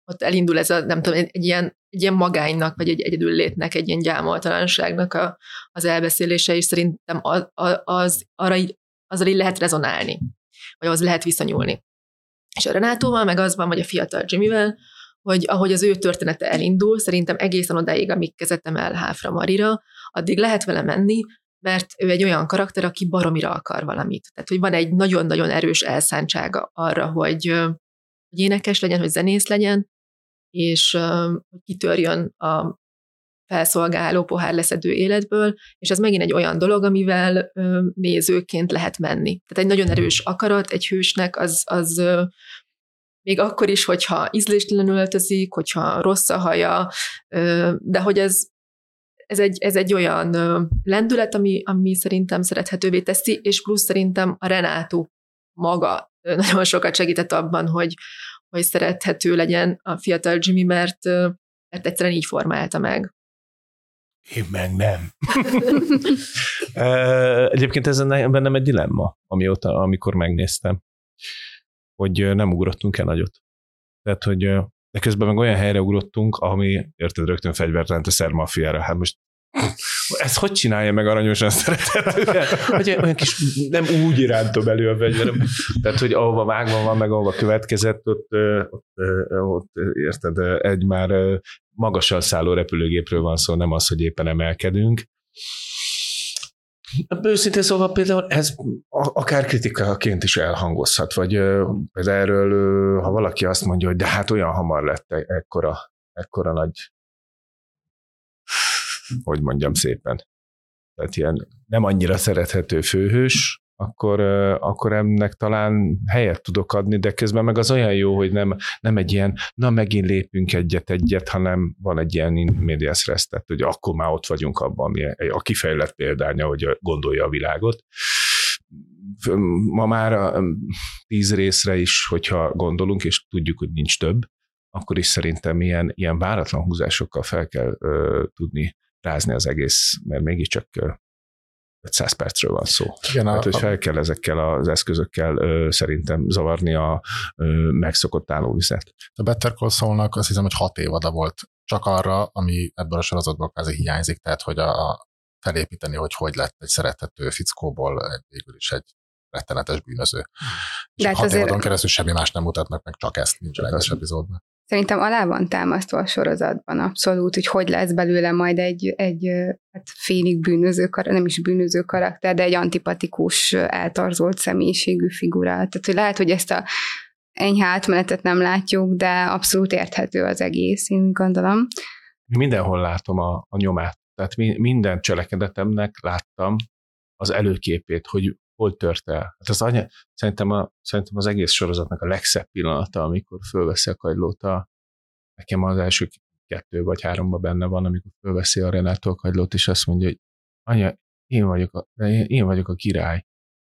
ott elindul ez a, nem tudom, egy ilyen, egy ilyen magánynak, vagy egy egyedül létnek, egy ilyen gyámoltalanságnak a, az elbeszélése, és szerintem az, az, arra így, azzal így lehet rezonálni, vagy az lehet visszanyúlni. És a Renátóval, meg az van, vagy a fiatal Jimmyvel, hogy ahogy az ő története elindul, szerintem egészen odáig, amíg kezetem el Háfra Marira, addig lehet vele menni, mert ő egy olyan karakter, aki baromira akar valamit. Tehát, hogy van egy nagyon-nagyon erős elszántsága arra, hogy, hogy énekes legyen, hogy zenész legyen, és hogy kitörjön a felszolgáló pohár leszedő életből, és ez megint egy olyan dolog, amivel nézőként lehet menni. Tehát egy nagyon erős akarat egy hősnek az, az még akkor is, hogyha ízléstelenül öltözik, hogyha rossz a haja, de hogy ez, ez egy, ez egy olyan lendület, ami, ami szerintem szerethetővé teszi, és plusz szerintem a Renátó maga nagyon sokat segített abban, hogy, hogy szerethető legyen a fiatal Jimmy, mert, mert egyszerűen így formálta meg. Én meg nem. [LAUGHS] Egyébként ez bennem egy dilemma, amióta, amikor megnéztem, hogy nem ugrottunk el nagyot. Tehát, hogy de közben meg olyan helyre ugrottunk, ami, érted, rögtön fegyvert rend a szermafiára. Hát most ezt hogy csinálja meg aranyosan szeretetően? Hogy olyan kis, nem úgy irántom elő a fegyverem. Tehát, hogy ahova vágva van, meg ahova következett, ott, ott, ott érted, egy már magasan szálló repülőgépről van szó, nem az, hogy éppen emelkedünk. Őszintén szóval például ez akár kritikaként is elhangozhat, vagy ez erről, ha valaki azt mondja, hogy de hát olyan hamar lett e-, ekkora, ekkora nagy hogy mondjam szépen. Tehát ilyen nem annyira szerethető főhős, akkor, akkor ennek talán helyet tudok adni, de közben meg az olyan jó, hogy nem, nem egy ilyen, na megint lépünk egyet-egyet, hanem van egy ilyen medias res, tehát hogy akkor már ott vagyunk abban, a kifejlett példánya, hogy gondolja a világot. Ma már a tíz részre is, hogyha gondolunk, és tudjuk, hogy nincs több, akkor is szerintem ilyen, ilyen váratlan húzásokkal fel kell ö, tudni rázni az egész, mert mégiscsak 500 percről van szó. Igen, hát, hogy fel kell ezekkel az eszközökkel ö, szerintem zavarni a ö, megszokott állóvizet. A Better Call Saul-nak azt hiszem, hogy hat évada volt csak arra, ami ebből a sorozatból kvázi hiányzik, tehát hogy a, felépíteni, hogy hogy lett egy szerethető fickóból egy, végül is egy rettenetes bűnöző. És De hát hat azért... évadon keresztül semmi más nem mutatnak meg, csak ezt nincs egyes epizódban. Szerintem alá van támasztva a sorozatban abszolút, hogy hogy lesz belőle majd egy, egy hát félig bűnöző, nem is bűnöző karakter, de egy antipatikus, eltarzolt személyiségű figura. Tehát, hogy lehet, hogy ezt a enyhe átmenetet nem látjuk, de abszolút érthető az egész, én úgy gondolom. Mindenhol látom a, a nyomát. Tehát mi, minden cselekedetemnek láttam az előképét, hogy hol tört el. Hát az anya, szerintem, a, szerintem az egész sorozatnak a legszebb pillanata, amikor fölveszi a kagylót a, nekem az első kettő vagy háromba benne van, amikor fölveszi a Renától kagylót, és azt mondja, hogy anya, én vagyok a, én vagyok a király.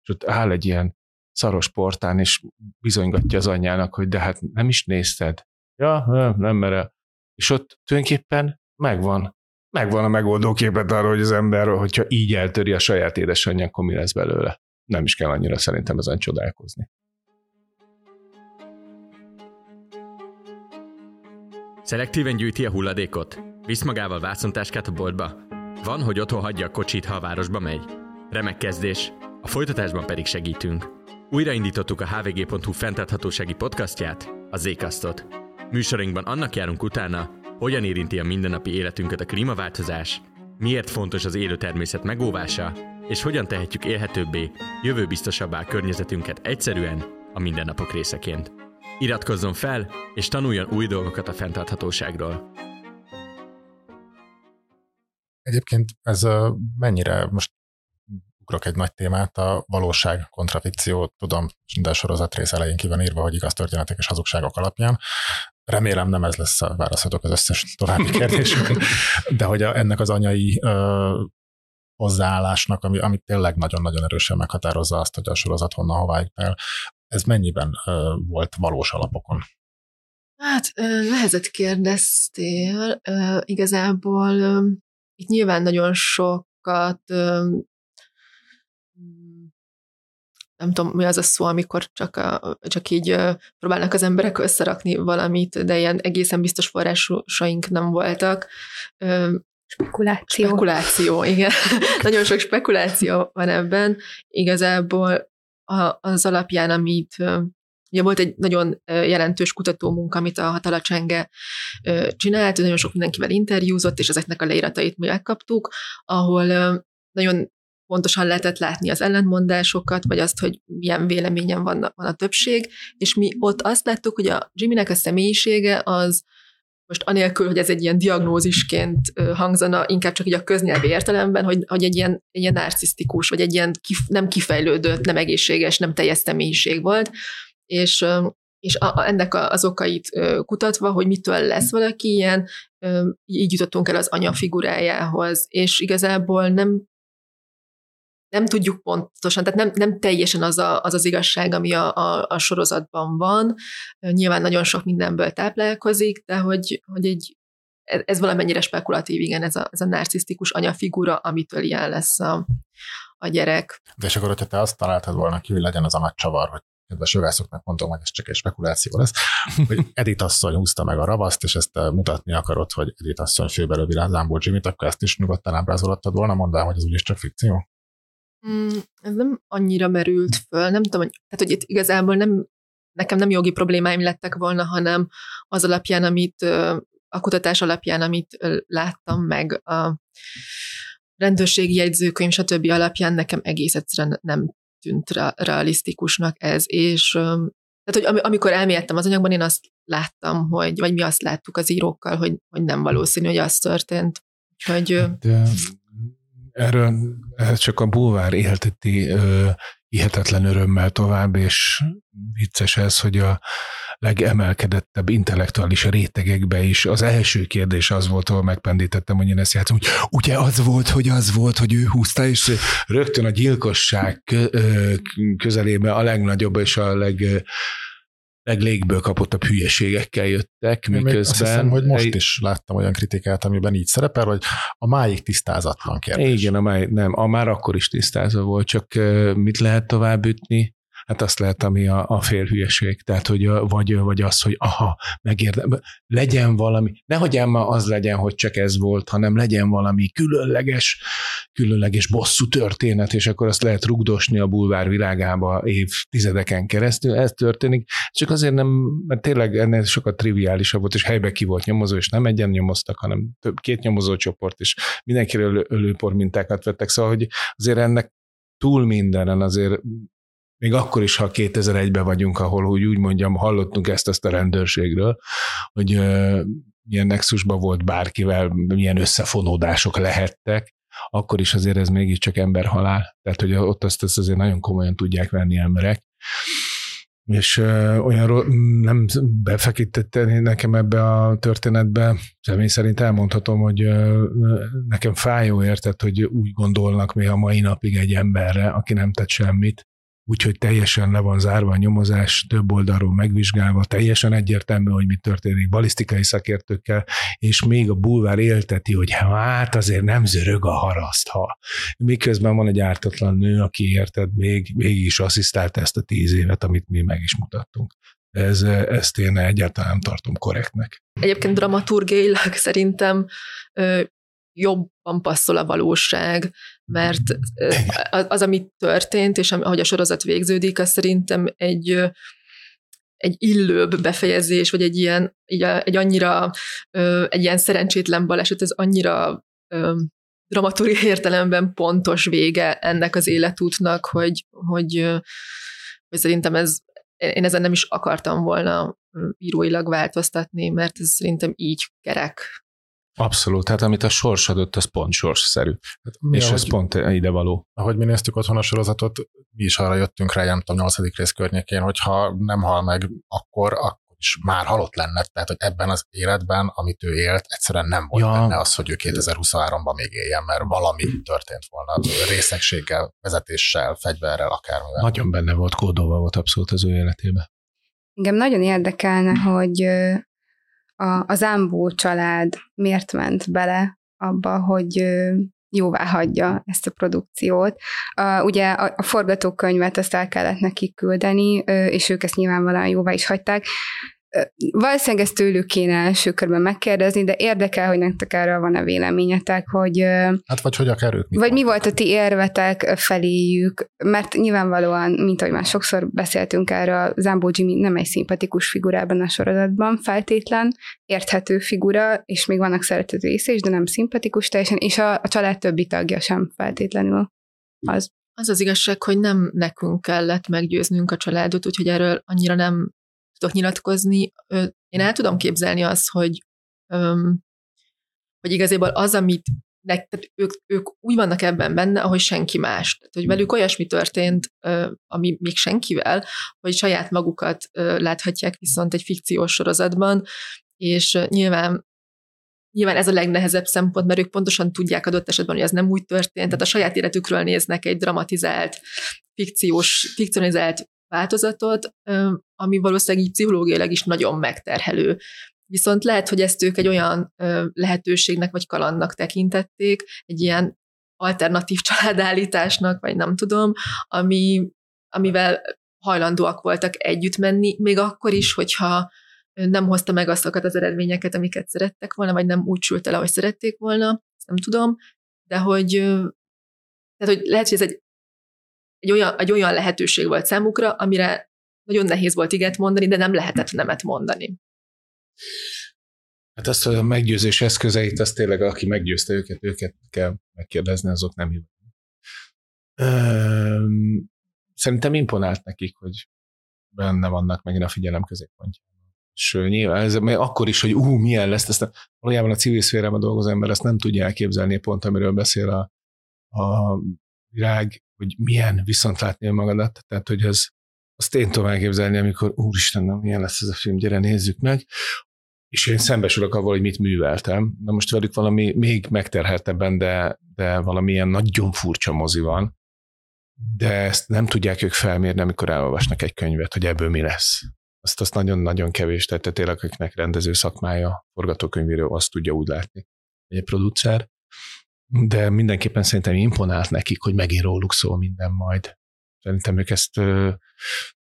És ott áll egy ilyen szaros portán, és bizonygatja az anyjának, hogy de hát nem is nézted. Ja, nem, nem mere. És ott tulajdonképpen megvan. Megvan a megoldó képet arra, hogy az ember, hogyha így eltöri a saját édesanyja, akkor mi lesz belőle nem is kell annyira szerintem ezen csodálkozni. Szelektíven gyűjti a hulladékot? Visz magával vászontáskát a boltba? Van, hogy otthon hagyja a kocsit, ha a városba megy? Remek kezdés, a folytatásban pedig segítünk. Újraindítottuk a hvg.hu fenntarthatósági podcastját, a Zékasztot. Műsorunkban annak járunk utána, hogyan érinti a mindennapi életünket a klímaváltozás, miért fontos az élő természet megóvása, és hogyan tehetjük élhetőbbé, jövőbiztosabbá környezetünket egyszerűen a mindennapok részeként. Iratkozzon fel, és tanuljon új dolgokat a fenntarthatóságról. Egyébként ez mennyire, most ugrok egy nagy témát, a valóság kontrafikció, tudom, de sorozat rész elején ki van írva, hogy igaz történetek és hazugságok alapján. Remélem nem ez lesz a válaszotok az összes további [LAUGHS] kérdésre, de hogy a, ennek az anyai ö, hozzáállásnak, ami, ami tényleg nagyon-nagyon erősen meghatározza azt, hogy a sorozat honnan hová el, ez mennyiben ö, volt valós alapokon? Hát nehezet kérdeztél. Igazából itt nyilván nagyon sokat nem tudom, mi az a szó, amikor csak, a, csak így próbálnak az emberek összerakni valamit, de ilyen egészen biztos forrásaink nem voltak. Spekuláció. Spekuláció, igen. [LAUGHS] Nagyon sok spekuláció van ebben. Igazából az alapján, amit Ugye volt egy nagyon jelentős kutatómunka, amit a Hatala Csenge csinált, nagyon sok mindenkivel interjúzott, és ezeknek a leíratait mi megkaptuk, ahol nagyon pontosan lehetett látni az ellentmondásokat, vagy azt, hogy milyen véleményen van, van a többség, és mi ott azt láttuk, hogy a Jimmynek a személyisége az most anélkül, hogy ez egy ilyen diagnózisként hangzana, inkább csak így a köznyelvi értelemben, hogy, hogy egy ilyen, egy ilyen narcisztikus, vagy egy ilyen kif, nem kifejlődött, nem egészséges, nem teljes személyiség volt, és, és a, ennek az okait kutatva, hogy mitől lesz valaki ilyen, így jutottunk el az anya figurájához, és igazából nem nem tudjuk pontosan, tehát nem, nem teljesen az, a, az az igazság, ami a, a, a sorozatban van. Nyilván nagyon sok mindenből táplálkozik, de hogy, hogy egy, ez valamennyire spekulatív, igen, ez a, ez a narcisztikus anyafigura, amitől ilyen lesz a, a gyerek. De és akkor, hogyha te azt találtad volna ki, hogy legyen az a nagy csavar, hogy kedves jogászoknak mondom, hogy ez csak egy spekuláció lesz, hogy [LAUGHS] Edith asszony húzta meg a ravaszt, és ezt mutatni akarod, hogy Edith asszony főbelövi rá Zámbó Jimmy-t, akkor ezt is nyugodtan ábrázolhattad volna, mondd hogy ez úgyis csak fikció? Mm, ez nem annyira merült föl, nem tudom, hogy, tehát, hogy itt igazából nem, nekem nem jogi problémáim lettek volna, hanem az alapján, amit a kutatás alapján, amit láttam, meg a rendőrségi jegyzőkönyv, stb. alapján nekem egész egyszerűen nem tűnt realisztikusnak ez, és tehát, hogy amikor elmélyedtem az anyagban, én azt láttam, hogy, vagy mi azt láttuk az írókkal, hogy, hogy nem valószínű, hogy az történt. Hogy, De erről csak a bulvár élteti hihetetlen örömmel tovább, és vicces ez, hogy a legemelkedettebb intellektuális rétegekbe is az első kérdés az volt, ahol megpendítettem, hogy én ezt játszom, hogy ugye az volt, hogy az volt, hogy ő húzta, és rögtön a gyilkosság közelébe a legnagyobb és a leg leglégből kapottabb hülyeségekkel jöttek, miközben... Én azt hiszem, hogy most is láttam olyan kritikát, amiben így szerepel, hogy a máig tisztázatlan kérdés. Igen, a máig, nem, a már akkor is tisztázva volt, csak mit lehet tovább ütni? Hát azt lehet, ami a, a félhülyeség. Tehát, hogy vagy, vagy az, hogy aha, megérdem, legyen valami, nehogy ám az legyen, hogy csak ez volt, hanem legyen valami különleges, különleges bosszú történet, és akkor azt lehet rugdosni a bulvár világába évtizedeken keresztül. Ez történik, csak azért nem, mert tényleg ennél sokkal triviálisabb volt, és helybe ki volt nyomozó, és nem egyen nyomoztak, hanem több, két nyomozócsoport, és mindenkiről előpor mintákat vettek, szóval, hogy azért ennek túl mindenen azért még akkor is, ha 2001-ben vagyunk, ahol úgy, úgy mondjam, hallottunk ezt azt a rendőrségről, hogy milyen nexusban volt bárkivel, milyen összefonódások lehettek, akkor is azért ez mégiscsak emberhalál. Tehát, hogy ott azt, azt azért nagyon komolyan tudják venni emberek. És uh, olyan nem befekítette nekem ebbe a történetbe, személy szerint elmondhatom, hogy nekem fájó érted, hogy úgy gondolnak még a mai napig egy emberre, aki nem tett semmit, úgyhogy teljesen le van zárva a nyomozás, több oldalról megvizsgálva, teljesen egyértelmű, hogy mi történik balisztikai szakértőkkel, és még a bulvár élteti, hogy hát azért nem zörög a haraszt, ha. Miközben van egy ártatlan nő, aki érted, még végig is asszisztálta ezt a tíz évet, amit mi meg is mutattunk. Ez, ezt én egyáltalán nem tartom korrektnek. Egyébként dramaturgiailag szerintem jobban passzol a valóság, mert az, az ami történt, és ahogy a sorozat végződik, az szerintem egy egy illőbb befejezés, vagy egy ilyen, egy annyira, egy ilyen szerencsétlen baleset, ez annyira dramaturgiai értelemben pontos vége ennek az életútnak, hogy, hogy, hogy szerintem ez, én ezen nem is akartam volna íróilag változtatni, mert ez szerintem így kerek Abszolút, tehát amit a sors adott, az pont sorsszerű. Hát, mi, és ahogy, ez pont ide való. Ahogy mi néztük otthon a sorozatot, mi is arra jöttünk rá, nem tudom, 8. rész környékén, hogyha nem hal meg akkor, akkor is már halott lenne, tehát hogy ebben az életben, amit ő élt, egyszerűen nem volt ja. benne az, hogy ő 2023-ban még éljen, mert valami történt volna részegséggel, vezetéssel, fegyverrel, akármivel. Nagyon benne volt, kódolva volt abszolút az ő életében. Engem nagyon érdekelne, hogy a, az Ámbó család miért ment bele abba, hogy jóvá hagyja ezt a produkciót. Ugye a, a forgatókönyvet ezt el kellett nekik küldeni, és ők ezt nyilvánvalóan jóvá is hagyták. Valószínűleg ezt tőlük kéne első körben megkérdezni, de érdekel, hogy nektek erről van a véleményetek, hogy... Hát vagy hogy akár ők. Vagy mi volt a ti érvetek feléjük, mert nyilvánvalóan, mint ahogy már sokszor beszéltünk erről, Zambó Jimmy nem egy szimpatikus figurában a sorozatban feltétlen, érthető figura, és még vannak szerető része is, de nem szimpatikus teljesen, és a, a család többi tagja sem feltétlenül az. Az az igazság, hogy nem nekünk kellett meggyőznünk a családot, úgyhogy erről annyira nem tudok nyilatkozni. Én el tudom képzelni azt, hogy, hogy igazából az, amit nek, tehát ők, ők úgy vannak ebben benne, ahogy senki más. Tehát, hogy velük olyasmi történt, ami még senkivel, hogy saját magukat láthatják viszont egy fikciós sorozatban, és nyilván Nyilván ez a legnehezebb szempont, mert ők pontosan tudják adott esetben, hogy ez nem úgy történt, tehát a saját életükről néznek egy dramatizált, fikciós, fikcionizált változatot, ami valószínűleg így pszichológiailag is nagyon megterhelő. Viszont lehet, hogy ezt ők egy olyan lehetőségnek vagy kalandnak tekintették, egy ilyen alternatív [LAUGHS] családállításnak, vagy nem tudom, ami, amivel hajlandóak voltak együtt menni, még akkor is, hogyha nem hozta meg azokat az eredményeket, amiket szerettek volna, vagy nem úgy sült el, ahogy szerették volna, nem tudom, de hogy, tehát, hogy lehet, hogy ez egy, egy, olyan, egy olyan lehetőség volt számukra, amire nagyon nehéz volt iget mondani, de nem lehetett nemet mondani. Hát azt a meggyőzés eszközeit, az tényleg aki meggyőzte őket, őket kell megkérdezni, azok nem hívnak. Szerintem imponált nekik, hogy benne vannak megint a figyelem középpontjában. És nyilván ez akkor is, hogy ú, milyen lesz, ezt valójában a civil szférában dolgozó ember ezt nem tudja elképzelni pont, amiről beszél a, a virág, hogy milyen viszont látni magadat, tehát hogy ez azt én tudom elképzelni, amikor úristen, nem, milyen lesz ez a film, gyere nézzük meg, és én szembesülök avval, hogy mit műveltem. Na most velük valami még megterheltebben, de, de valamilyen nagyon furcsa mozi van, de ezt nem tudják ők felmérni, amikor elolvasnak egy könyvet, hogy ebből mi lesz. Azt, azt nagyon-nagyon kevés, tehát tényleg akiknek rendező szakmája, forgatókönyvíró, azt tudja úgy látni, egy producer. De mindenképpen szerintem imponált nekik, hogy megint róluk szól minden majd. Szerintem ők ezt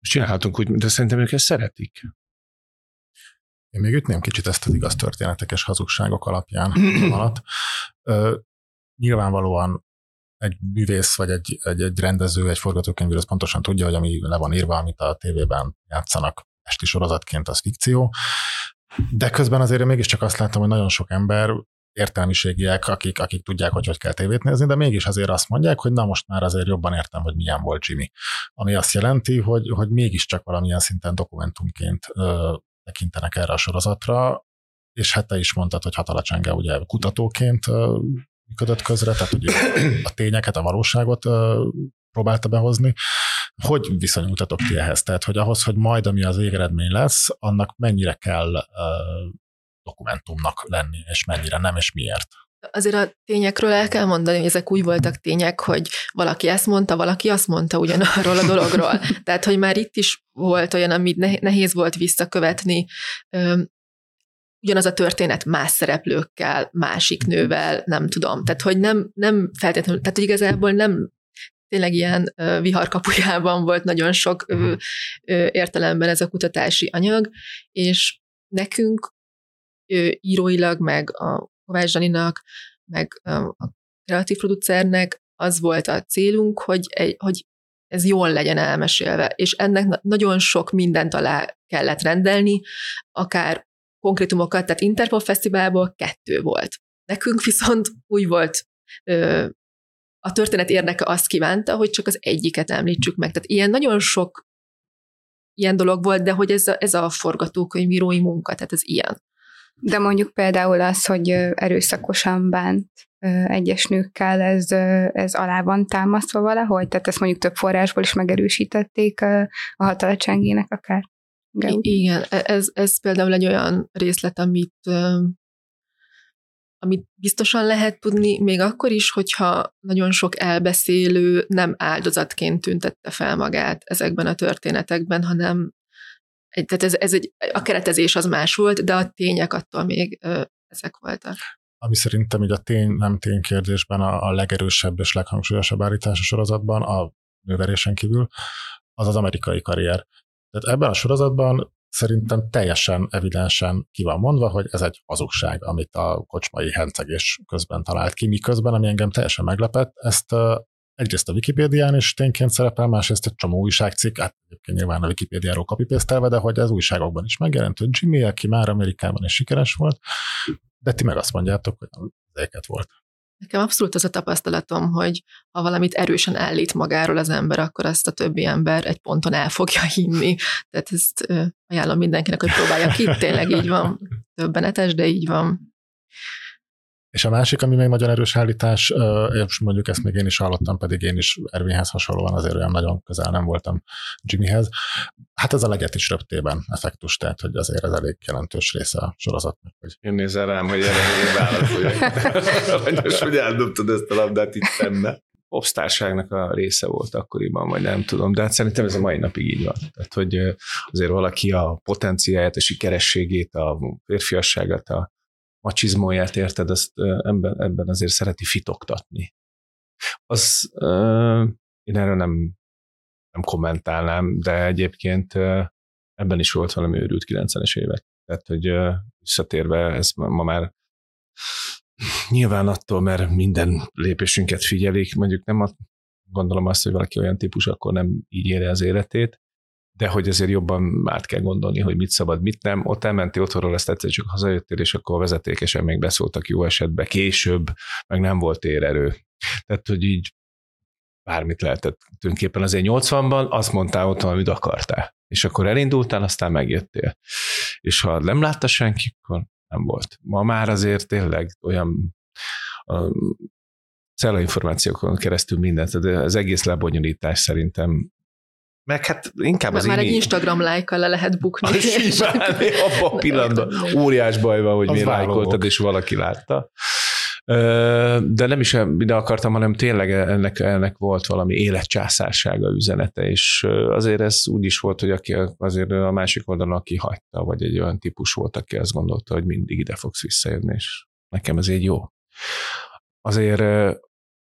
csinálhatunk úgy, de szerintem ők ezt szeretik. Én még ütném kicsit ezt az igaz történetek és hazugságok alapján [CLEARS THROAT] alatt. Nyilvánvalóan egy művész, vagy egy, egy, egy rendező, egy forgatókönyvíró az pontosan tudja, hogy ami le van írva, amit a tévében játszanak esti sorozatként, az fikció. De közben azért mégiscsak azt láttam, hogy nagyon sok ember értelmiségiek, akik, akik tudják, hogy hogy kell tévét nézni, de mégis azért azt mondják, hogy na most már azért jobban értem, hogy milyen volt Jimmy. Ami azt jelenti, hogy, hogy mégiscsak valamilyen szinten dokumentumként ö, tekintenek erre a sorozatra, és hát te is mondtad, hogy Hatalacsenge ugye kutatóként ö, működött közre, tehát hogy a tényeket, a valóságot ö, próbálta behozni. Hogy viszonyultatok ti ehhez? Tehát, hogy ahhoz, hogy majd ami az végeredmény lesz, annak mennyire kell dokumentumnak lenni, és mennyire nem, és miért? Azért a tényekről el kell mondani, hogy ezek úgy voltak tények, hogy valaki ezt mondta, valaki azt mondta ugyanarról a dologról. [LAUGHS] Tehát, hogy már itt is volt olyan, amit nehéz volt visszakövetni, ugyanaz a történet más szereplőkkel, másik nővel, nem tudom. Tehát, hogy nem, nem feltétlenül, tehát hogy igazából nem tényleg ilyen viharkapujában volt nagyon sok értelemben ez a kutatási anyag, és nekünk íróilag, meg a Kovács Zsaninak, meg a kreatív producernek az volt a célunk, hogy, egy, hogy ez jól legyen elmesélve, és ennek nagyon sok mindent alá kellett rendelni, akár konkrétumokat, tehát Interpol Fesztiválból kettő volt. Nekünk viszont úgy volt a történet érdeke azt kívánta, hogy csak az egyiket említsük meg. Tehát ilyen nagyon sok ilyen dolog volt, de hogy ez a, ez a forgatókönyvírói munka, tehát ez ilyen. De mondjuk például az, hogy erőszakosan bánt egyes nőkkel, ez, ez alá van támasztva valahogy? Tehát ezt mondjuk több forrásból is megerősítették a hatalcsengének akár? Igen, e, ez, ez például egy olyan részlet, amit amit biztosan lehet tudni, még akkor is, hogyha nagyon sok elbeszélő nem áldozatként tüntette fel magát ezekben a történetekben, hanem tehát ez, ez egy, a keretezés az más volt, de a tények attól még ö, ezek voltak. Ami szerintem így a tény, nem tény kérdésben a, a legerősebb és leghangsúlyosabb állítás a sorozatban, a nőverésen kívül, az az amerikai karrier. Tehát ebben a sorozatban szerintem teljesen evidensen ki van mondva, hogy ez egy hazugság, amit a kocsmai hencegés közben talált ki, miközben, ami engem teljesen meglepett, ezt egyrészt a Wikipédián is tényként szerepel, másrészt egy csomó újságcikk, hát egyébként nyilván a Wikipédiáról kapipésztelve, de hogy az újságokban is megjelent, hogy Jimmy, aki már Amerikában is sikeres volt, de ti meg azt mondjátok, hogy az volt. Nekem abszolút az a tapasztalatom, hogy ha valamit erősen állít magáról az ember, akkor azt a többi ember egy ponton el fogja hinni. Tehát ezt ajánlom mindenkinek, hogy próbálja ki, tényleg így van. Többenetes, de így van. És a másik, ami még nagyon erős állítás, és mondjuk ezt még én is hallottam, pedig én is Ervinhez hasonlóan azért olyan nagyon közel nem voltam Jimmyhez. Hát ez a leget is röptében effektus, tehát hogy azért ez elég jelentős része a sorozatnak. Hogy... Én nézel rám, hogy erre én válaszoljak. Aranyos, hogy eldobtad ezt a labdát itt szembe. Obsztárságnak a része volt akkoriban, vagy nem tudom, de hát szerintem ez a mai napig így van. Tehát, hogy azért valaki a potenciáját, a sikerességét, a férfiasságát, a macsizmóját, érted, ezt ebben, ebben azért szereti fitoktatni. Az, én erről nem nem kommentálnám, de egyébként ebben is volt valami őrült 90-es évek. Tehát, hogy visszatérve, ez ma már nyilván attól, mert minden lépésünket figyelik, mondjuk nem a, gondolom azt, hogy valaki olyan típus, akkor nem így éri az életét, de hogy azért jobban át kell gondolni, hogy mit szabad, mit nem. Ott elmenti otthonról, ezt egyszer csak hazajöttél, és akkor vezetékesen még beszóltak jó esetben, később, meg nem volt érerő. Tehát, hogy így bármit lehetett. Tulajdonképpen azért 80-ban azt mondtál otthon, amit akartál. És akkor elindultál, aztán megjöttél. És ha nem látta senki, akkor nem volt. Ma már azért tényleg olyan a információkon keresztül mindent, de az egész lebonyolítás szerintem meg hát inkább az Már egy Instagram lájkkal le lehet bukni. [LAUGHS] abban a pillanatban óriás baj van, hogy mi lájkoltad, és valaki látta. De nem is ide akartam, hanem tényleg ennek, ennek volt valami életcsászársága üzenete, és azért ez úgy is volt, hogy aki azért a másik oldalon, aki hagyta, vagy egy olyan típus volt, aki azt gondolta, hogy mindig ide fogsz visszajönni, és nekem ez egy jó. Azért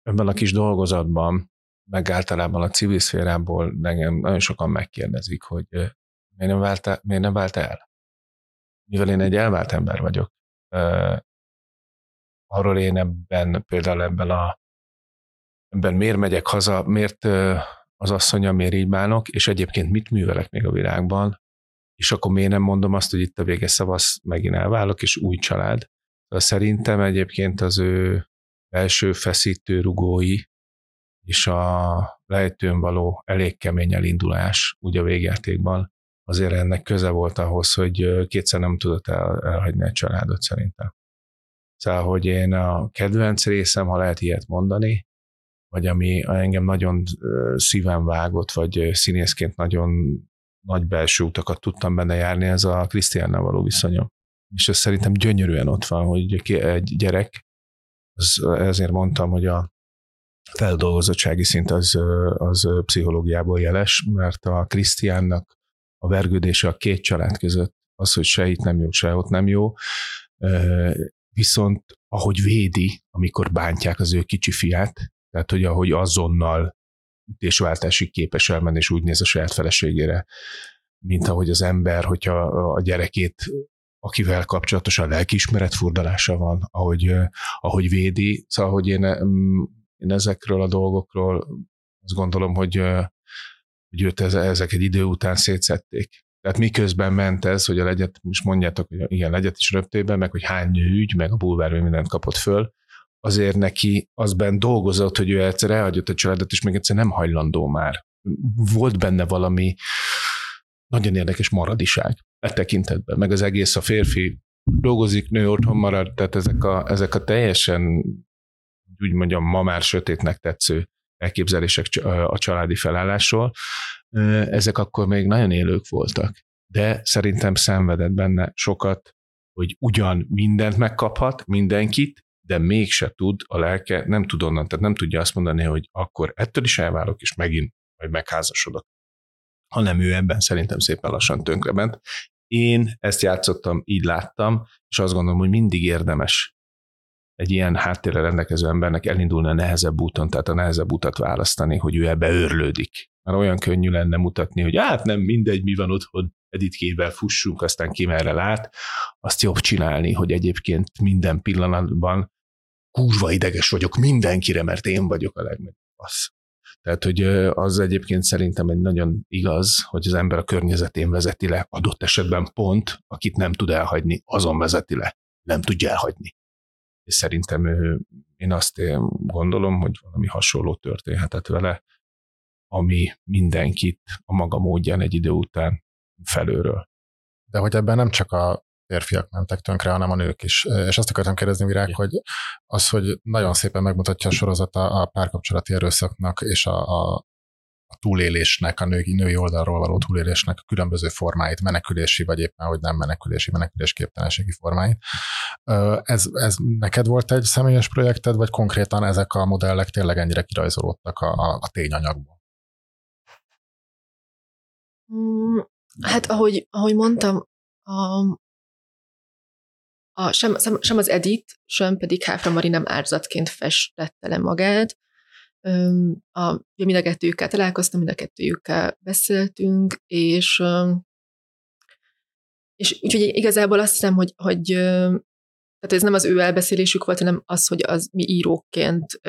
ebben a kis dolgozatban, meg általában a civil szférából engem nagyon sokan megkérdezik, hogy miért nem vált, miért nem vált el? Mivel én egy elvált ember vagyok, arról én ebben, például ebben a ebben miért megyek haza, miért az asszonya, miért így bánok, és egyébként mit művelek még a világban, és akkor miért nem mondom azt, hogy itt a vége szavasz, megint elválok, és új család. Szerintem egyébként az ő első feszítő rugói és a lejtőn való elég kemény elindulás úgy a végjátékban, azért ennek köze volt ahhoz, hogy kétszer nem tudott el, elhagyni egy családot szerintem. Szóval, hogy én a kedvenc részem, ha lehet ilyet mondani, vagy ami engem nagyon szíven vágott, vagy színészként nagyon nagy belső utakat tudtam benne járni, ez a Krisztiánnal való viszonyom. És ez szerintem gyönyörűen ott van, hogy egy gyerek, ezért mondtam, hogy a feldolgozottsági szint az, az pszichológiából jeles, mert a Krisztiánnak a vergődése a két család között, az, hogy se itt nem jó, se ott nem jó, viszont ahogy védi, amikor bántják az ő kicsi fiát, tehát hogy ahogy azonnal ütésváltásig képes elmenni, és úgy néz a saját feleségére, mint ahogy az ember, hogyha a gyerekét, akivel kapcsolatosan lelkiismeret furdalása van, ahogy, ahogy védi, szóval, hogy én, én ezekről a dolgokról azt gondolom, hogy, hogy őt ezek egy idő után szétszették. Tehát miközben ment ez, hogy a legyet, most mondjátok, hogy igen, legyet is röptében, meg hogy hány ügy, meg a bulvár mindent kapott föl, azért neki azben dolgozott, hogy ő egyszer elhagyott a családot, és még egyszer nem hajlandó már. Volt benne valami nagyon érdekes maradiság e tekintetben, meg az egész a férfi dolgozik, nő otthon marad, tehát ezek a, ezek a teljesen, úgy mondjam, ma már sötétnek tetsző elképzelések a családi felállásról, ezek akkor még nagyon élők voltak. De szerintem szenvedett benne sokat, hogy ugyan mindent megkaphat, mindenkit, de mégse tud a lelke, nem tud onnan, tehát nem tudja azt mondani, hogy akkor ettől is elválok, és megint majd megházasodok. Hanem ő ebben szerintem szépen lassan tönkrement. Én ezt játszottam, így láttam, és azt gondolom, hogy mindig érdemes egy ilyen háttérre rendelkező embernek elindulni a nehezebb úton, tehát a nehezebb utat választani, hogy ő ebbe őrlődik. Mert olyan könnyű lenne mutatni, hogy hát nem mindegy, mi van otthon, editkével fussunk, aztán ki merre lát, azt jobb csinálni, hogy egyébként minden pillanatban kurva ideges vagyok mindenkire, mert én vagyok a legnagyobb az. Tehát, hogy az egyébként szerintem egy nagyon igaz, hogy az ember a környezetén vezeti le, adott esetben pont, akit nem tud elhagyni, azon vezeti le, nem tudja elhagyni és szerintem én azt gondolom, hogy valami hasonló történhetett vele, ami mindenkit a maga módján egy idő után felőről. De hogy ebben nem csak a férfiak mentek tönkre, hanem a nők is. És azt akartam kérdezni, Virág, hogy az, hogy nagyon szépen megmutatja a sorozata a párkapcsolati erőszaknak és a, a a túlélésnek, a női, női oldalról való túlélésnek a különböző formáit, menekülési, vagy éppen, hogy nem menekülési, menekülésképtelenségi formáit. Ez, ez neked volt egy személyes projekted, vagy konkrétan ezek a modellek tényleg ennyire kirajzolódtak a, a, a tényanyagból? Mm, hát ahogy, ahogy mondtam, a, a, sem, sem az Edit, sem pedig Háfra Mari nem áldozatként festette le magát, a, ugye mind a kettőjükkel találkoztam, mind a kettőjükkel beszéltünk, és és úgyhogy igazából azt hiszem, hogy, hogy tehát ez nem az ő elbeszélésük volt, hanem az, hogy az mi íróként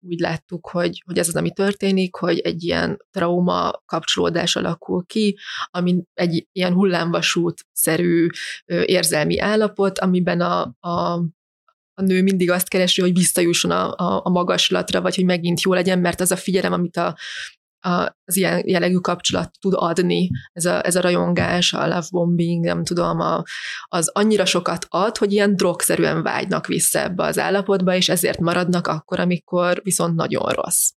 úgy láttuk, hogy, hogy ez az, ami történik, hogy egy ilyen trauma kapcsolódás alakul ki, ami egy ilyen hullámvasút-szerű ö, érzelmi állapot, amiben a, a, a nő mindig azt keresi, hogy visszajusson a, a, a magaslatra, vagy hogy megint jó legyen, mert az a figyelem, amit a, az ilyen jellegű kapcsolat tud adni, ez a, ez a rajongás, a love bombing, nem tudom, a, az annyira sokat ad, hogy ilyen drogszerűen vágynak vissza ebbe az állapotba, és ezért maradnak akkor, amikor viszont nagyon rossz.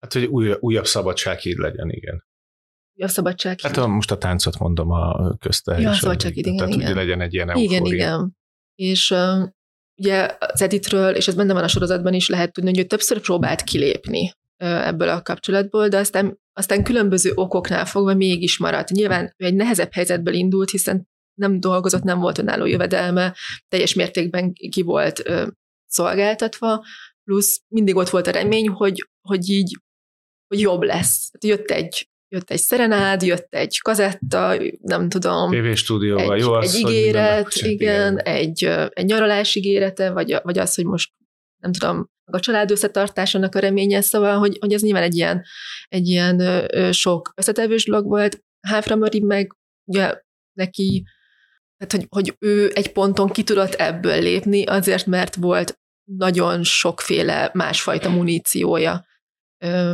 Hát, hogy új, újabb szabadsághíd legyen, igen. Újabb szabadsághíd. Hát a, most a táncot mondom a közte. Ja, a szabadsághíd, igen, Tehát, igen. hogy legyen egy ilyen eufória. Igen, igen. És ugye az Editről, és ez benne van a sorozatban is, lehet tudni, hogy ő többször próbált kilépni ebből a kapcsolatból, de aztán, aztán különböző okoknál fogva mégis maradt. Nyilván ő egy nehezebb helyzetből indult, hiszen nem dolgozott, nem volt önálló jövedelme, teljes mértékben ki volt ö, szolgáltatva, plusz mindig ott volt a remény, hogy, hogy így hogy jobb lesz. Jött egy jött egy szerenád, jött egy kazetta, nem tudom. TV stúdióval, egy, jó az, Egy ígéret, igen, igen, egy, egy nyaralás ígérete, vagy, vagy az, hogy most nem tudom, a család összetartásának a reménye, szóval, hogy, hogy ez nyilván egy ilyen, egy ilyen ö, sok összetevős dolog volt. Háfra Mari meg ugye neki, tehát hogy, hogy ő egy ponton ki tudott ebből lépni, azért, mert volt nagyon sokféle másfajta muníciója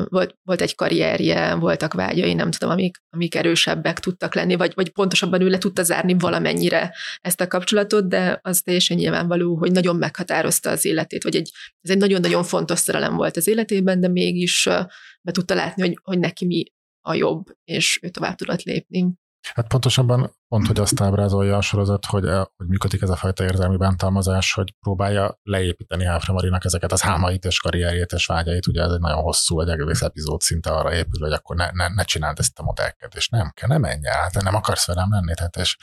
volt, volt egy karrierje, voltak vágyai, nem tudom, amik, amik erősebbek tudtak lenni, vagy, vagy pontosabban ő le tudta zárni valamennyire ezt a kapcsolatot, de az teljesen nyilvánvaló, hogy nagyon meghatározta az életét, vagy egy, ez egy nagyon-nagyon fontos szerelem volt az életében, de mégis be tudta látni, hogy, hogy neki mi a jobb, és ő tovább tudott lépni. Hát pontosabban pont, hogy azt ábrázolja a sorozat, hogy, hogy működik ez a fajta érzelmi bántalmazás, hogy próbálja leépíteni Háfra Marinak ezeket az álmait és karrierjét és vágyait. Ugye ez egy nagyon hosszú, egy egész epizód szinte arra épül, hogy akkor ne, ne, ne csináld ezt a modellkedést. Nem kell, nem menj el, hát nem akarsz velem lenni. Tehát és,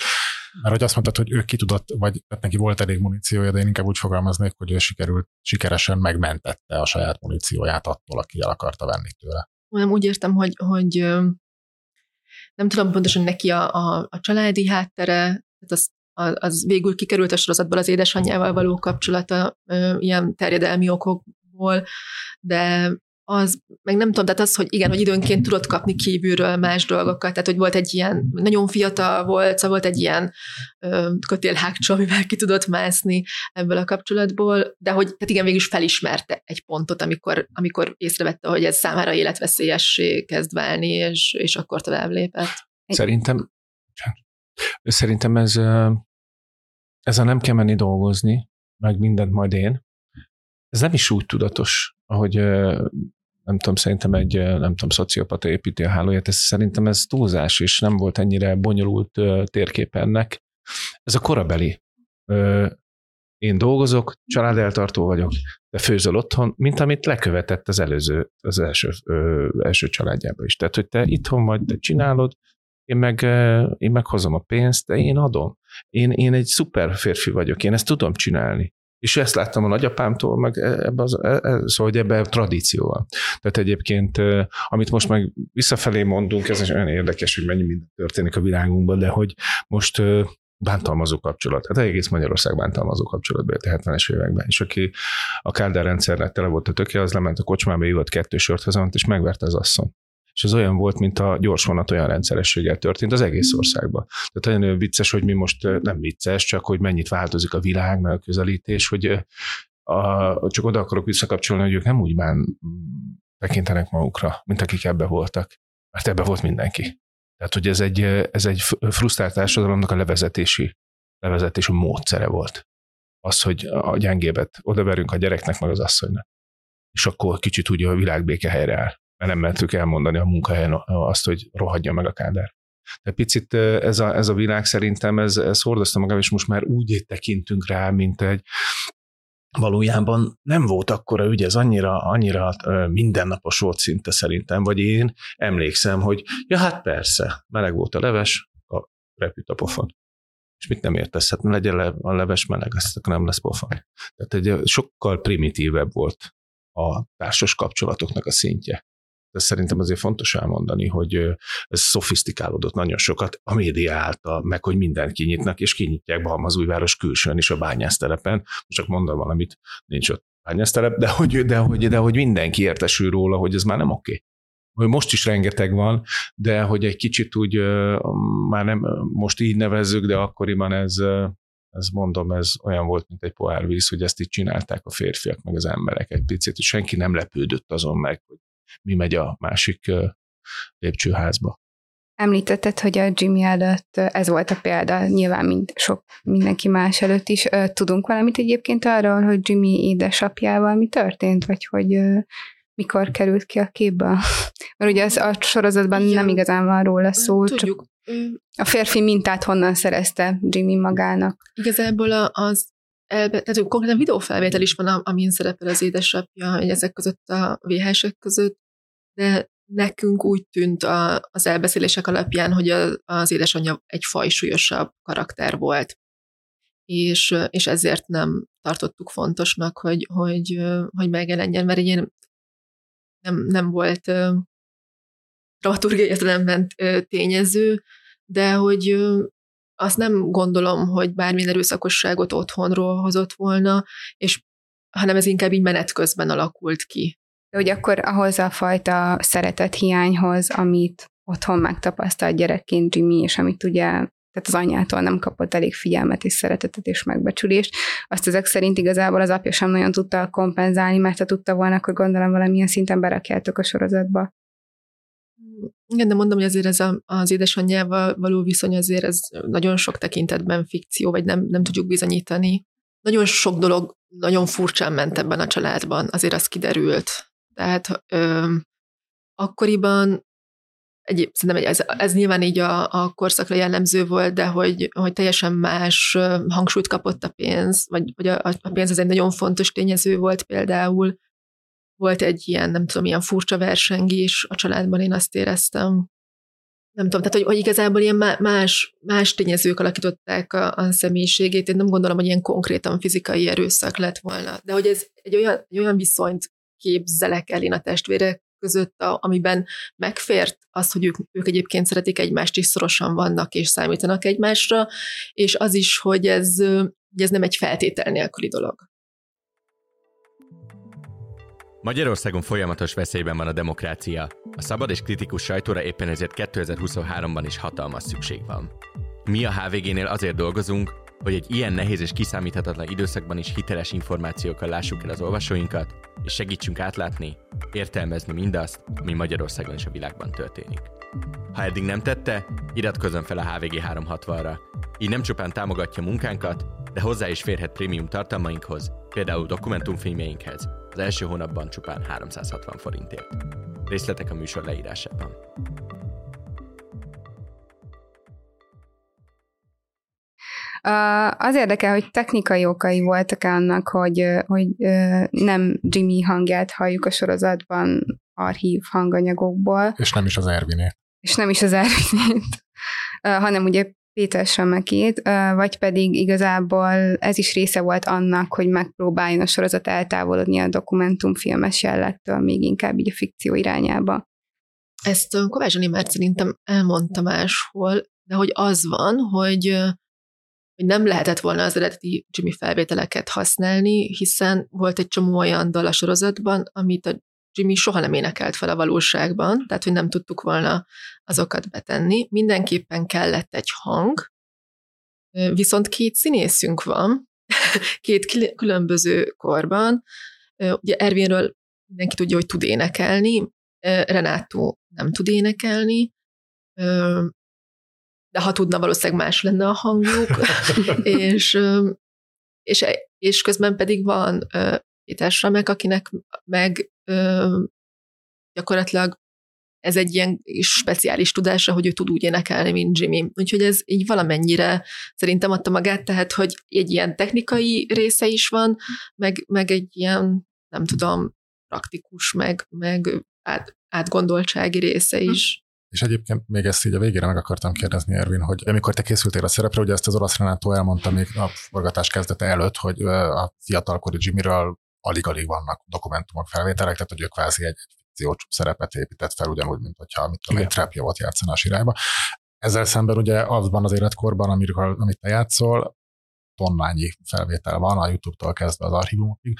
mert hogy azt mondtad, hogy ő ki tudott, vagy tehát neki volt elég muníciója, de én inkább úgy fogalmaznék, hogy ő sikerült, sikeresen megmentette a saját munícióját attól, aki el akarta venni tőle. Nem úgy értem, hogy, hogy nem tudom pontosan neki a, a, a családi háttere, tehát az, az végül kikerült a sorozatból az édesanyjával való kapcsolata ilyen terjedelmi okokból, de az, meg nem tudom, tehát az, hogy igen, hogy időnként tudott kapni kívülről más dolgokat, tehát hogy volt egy ilyen, nagyon fiatal volt, szóval volt egy ilyen ö, kötélhágcsó, amivel ki tudott mászni ebből a kapcsolatból, de hogy tehát igen, végül is felismerte egy pontot, amikor, amikor észrevette, hogy ez számára életveszélyessé kezd válni, és, és akkor tovább lépett. Szerintem, szerintem ez, ez a nem kell menni dolgozni, meg mindent majd én, ez nem is úgy tudatos, ahogy nem tudom, szerintem egy, nem tudom, szociopata építi a hálóját, ez szerintem ez túlzás, és nem volt ennyire bonyolult térkép ennek. Ez a korabeli. Én dolgozok, családeltartó vagyok, de főzöl otthon, mint amit lekövetett az előző, az első, első családjában is. Tehát, hogy te itthon vagy, te csinálod, én meg, én meg hozom a pénzt, de én adom. Én, én egy szuper férfi vagyok, én ezt tudom csinálni. És ezt láttam a nagyapámtól, meg e, ebbe az, e, e, szóval, hogy ebbe tradíció van. Tehát egyébként, amit most meg visszafelé mondunk, ez olyan érdekes, hogy mennyi minden történik a világunkban, de hogy most bántalmazó kapcsolat. Hát egész Magyarország bántalmazó kapcsolatban a 70-es években. És aki a Kádár rendszernek tele volt a töké, az lement a kocsmába, ivott kettő sört hazament, és megverte az asszony és ez olyan volt, mint a gyors vonat olyan rendszerességgel történt az egész országban. Tehát nagyon vicces, hogy mi most nem vicces, csak hogy mennyit változik a világ, meg a közelítés, hogy a, csak oda akarok visszakapcsolni, hogy ők nem úgy bán tekintenek magukra, mint akik ebbe voltak. Mert ebbe volt mindenki. Tehát, hogy ez egy, ez egy frusztrált társadalomnak a levezetési, levezetési módszere volt. Az, hogy a gyengébet odaverünk a gyereknek, meg az asszonynak. És akkor kicsit úgy a világbéke helyre áll mert nem mertük elmondani a munkahelyen azt, hogy rohadja meg a kádár. De picit ez a, ez a világ szerintem, ez, ez hordozta magam, és most már úgy tekintünk rá, mint egy valójában nem volt akkora ügy, ez annyira, annyira mindennapos volt szinte szerintem, vagy én emlékszem, hogy ja hát persze, meleg volt a leves, a repült a pofon. És mit nem értesz? Hát legyen le, a leves meleg, akkor nem lesz pofon. Tehát egy sokkal primitívebb volt a társas kapcsolatoknak a szintje. De szerintem azért fontos elmondani, hogy ez szofisztikálódott nagyon sokat a média által, meg hogy mindent kinyitnak, és kinyitják Balmazújváros külsőn is a bányásztelepen. Most csak mondom valamit, nincs ott bányásztelep, de hogy, de, hogy, de hogy mindenki értesül róla, hogy ez már nem oké. Okay hogy most is rengeteg van, de hogy egy kicsit úgy már nem most így nevezzük, de akkoriban ez, ez mondom, ez olyan volt, mint egy pohár víz, hogy ezt így csinálták a férfiak, meg az emberek egy picit, és senki nem lepődött azon meg, hogy mi megy a másik lépcsőházba. Említetted, hogy a Jimmy előtt ez volt a példa, nyilván mint sok mindenki más előtt is. Tudunk valamit egyébként arról, hogy Jimmy édesapjával mi történt, vagy hogy mikor került ki a képbe? [LAUGHS] Mert ugye az a sorozatban Igen. nem igazán van róla szó, Tudjuk. csak a férfi mintát honnan szerezte Jimmy magának. Igazából az elbe, tehát konkrétan videófelvétel is van, amin szerepel az édesapja, hogy ezek között a VHS-ek között, de nekünk úgy tűnt a, az elbeszélések alapján, hogy a, az édesanyja egy fajsúlyosabb karakter volt. És, és ezért nem tartottuk fontosnak, hogy, hogy, hogy megjelenjen, mert ilyen nem, nem volt uh, dramaturgiai értelemben uh, tényező, de hogy uh, azt nem gondolom, hogy bármilyen erőszakosságot otthonról hozott volna, és hanem ez inkább így menet közben alakult ki. De hogy akkor ahhoz a fajta szeretet hiányhoz, amit otthon megtapasztalt gyerekként Jimmy, és amit ugye tehát az anyjától nem kapott elég figyelmet és szeretetet és megbecsülést. Azt ezek szerint igazából az apja sem nagyon tudta kompenzálni, mert ha tudta volna, akkor gondolom valamilyen szinten berakjátok a sorozatba. Igen, de mondom, hogy azért ez a, az édesanyjával való viszony azért ez nagyon sok tekintetben fikció, vagy nem, nem tudjuk bizonyítani. Nagyon sok dolog nagyon furcsán ment ebben a családban, azért az kiderült. Tehát ö, akkoriban egy, szerintem ez, ez nyilván így a, a korszakra jellemző volt, de hogy, hogy teljesen más hangsúlyt kapott a pénz, vagy, vagy a, a pénz az egy nagyon fontos tényező volt például. Volt egy ilyen, nem tudom, ilyen furcsa versengés a családban, én azt éreztem. Nem tudom, tehát hogy, hogy igazából ilyen más, más tényezők alakították a, a személyiségét. Én nem gondolom, hogy ilyen konkrétan fizikai erőszak lett volna. De hogy ez egy olyan, egy olyan viszonyt képzelek el én a testvérek között, a, amiben megfért az, hogy ők, ők egyébként szeretik egymást, és szorosan vannak, és számítanak egymásra, és az is, hogy ez, hogy ez nem egy feltétel nélküli dolog. Magyarországon folyamatos veszélyben van a demokrácia. A szabad és kritikus sajtóra éppen ezért 2023-ban is hatalmas szükség van. Mi a HVG-nél azért dolgozunk, hogy egy ilyen nehéz és kiszámíthatatlan időszakban is hiteles információkkal lássuk el az olvasóinkat, és segítsünk átlátni, értelmezni mindazt, ami Magyarországon és a világban történik. Ha eddig nem tette, iratkozzon fel a HVG 360-ra. Így nem csupán támogatja munkánkat, de hozzá is férhet prémium tartalmainkhoz, például dokumentumfilmjeinkhez, az első hónapban csupán 360 forintért. Részletek a műsor leírásában. Az érdekel, hogy technikai okai voltak annak, hogy, hogy nem Jimmy hangját halljuk a sorozatban archív hanganyagokból. És nem is az Ervinét. És nem is az Ervinét, hanem ugye Péter Samekét, vagy pedig igazából ez is része volt annak, hogy megpróbáljon a sorozat eltávolodni a dokumentumfilmes jellegtől, még inkább így a fikció irányába. Ezt Kovács már szerintem elmondta máshol, de hogy az van, hogy hogy nem lehetett volna az eredeti Jimmy felvételeket használni, hiszen volt egy csomó olyan dal a sorozatban, amit a Jimmy soha nem énekelt fel a valóságban, tehát hogy nem tudtuk volna azokat betenni. Mindenképpen kellett egy hang, viszont két színészünk van, [LAUGHS] két különböző korban. Ugye Ervinről mindenki tudja, hogy tud énekelni, Renátó nem tud énekelni, de ha tudna, valószínűleg más lenne a hangjuk, [LAUGHS] és, és, és közben pedig van Péter Samek, akinek meg gyakorlatilag ez egy ilyen speciális tudása, hogy ő tud úgy énekelni, mint Jimmy. Úgyhogy ez így valamennyire szerintem adta magát, tehát, hogy egy ilyen technikai része is van, meg, meg egy ilyen, nem tudom, praktikus, meg, meg át, átgondoltsági része is. És egyébként még ezt így a végére meg akartam kérdezni, Ervin, hogy amikor te készültél a szerepre, ugye ezt az orosz Renátó elmondta még a forgatás kezdete előtt, hogy a fiatalkori Jimmyről alig-alig vannak dokumentumok, felvételek, tehát hogy ő kvázi egy, egy szerepet épített fel, ugyanúgy, mint hogyha mit tudom, egy trapjavot játszana a sirályba. Ezzel szemben ugye azban az életkorban, amiről, amit te játszol, tonnányi felvétel van a YouTube-tól kezdve az archívumokig.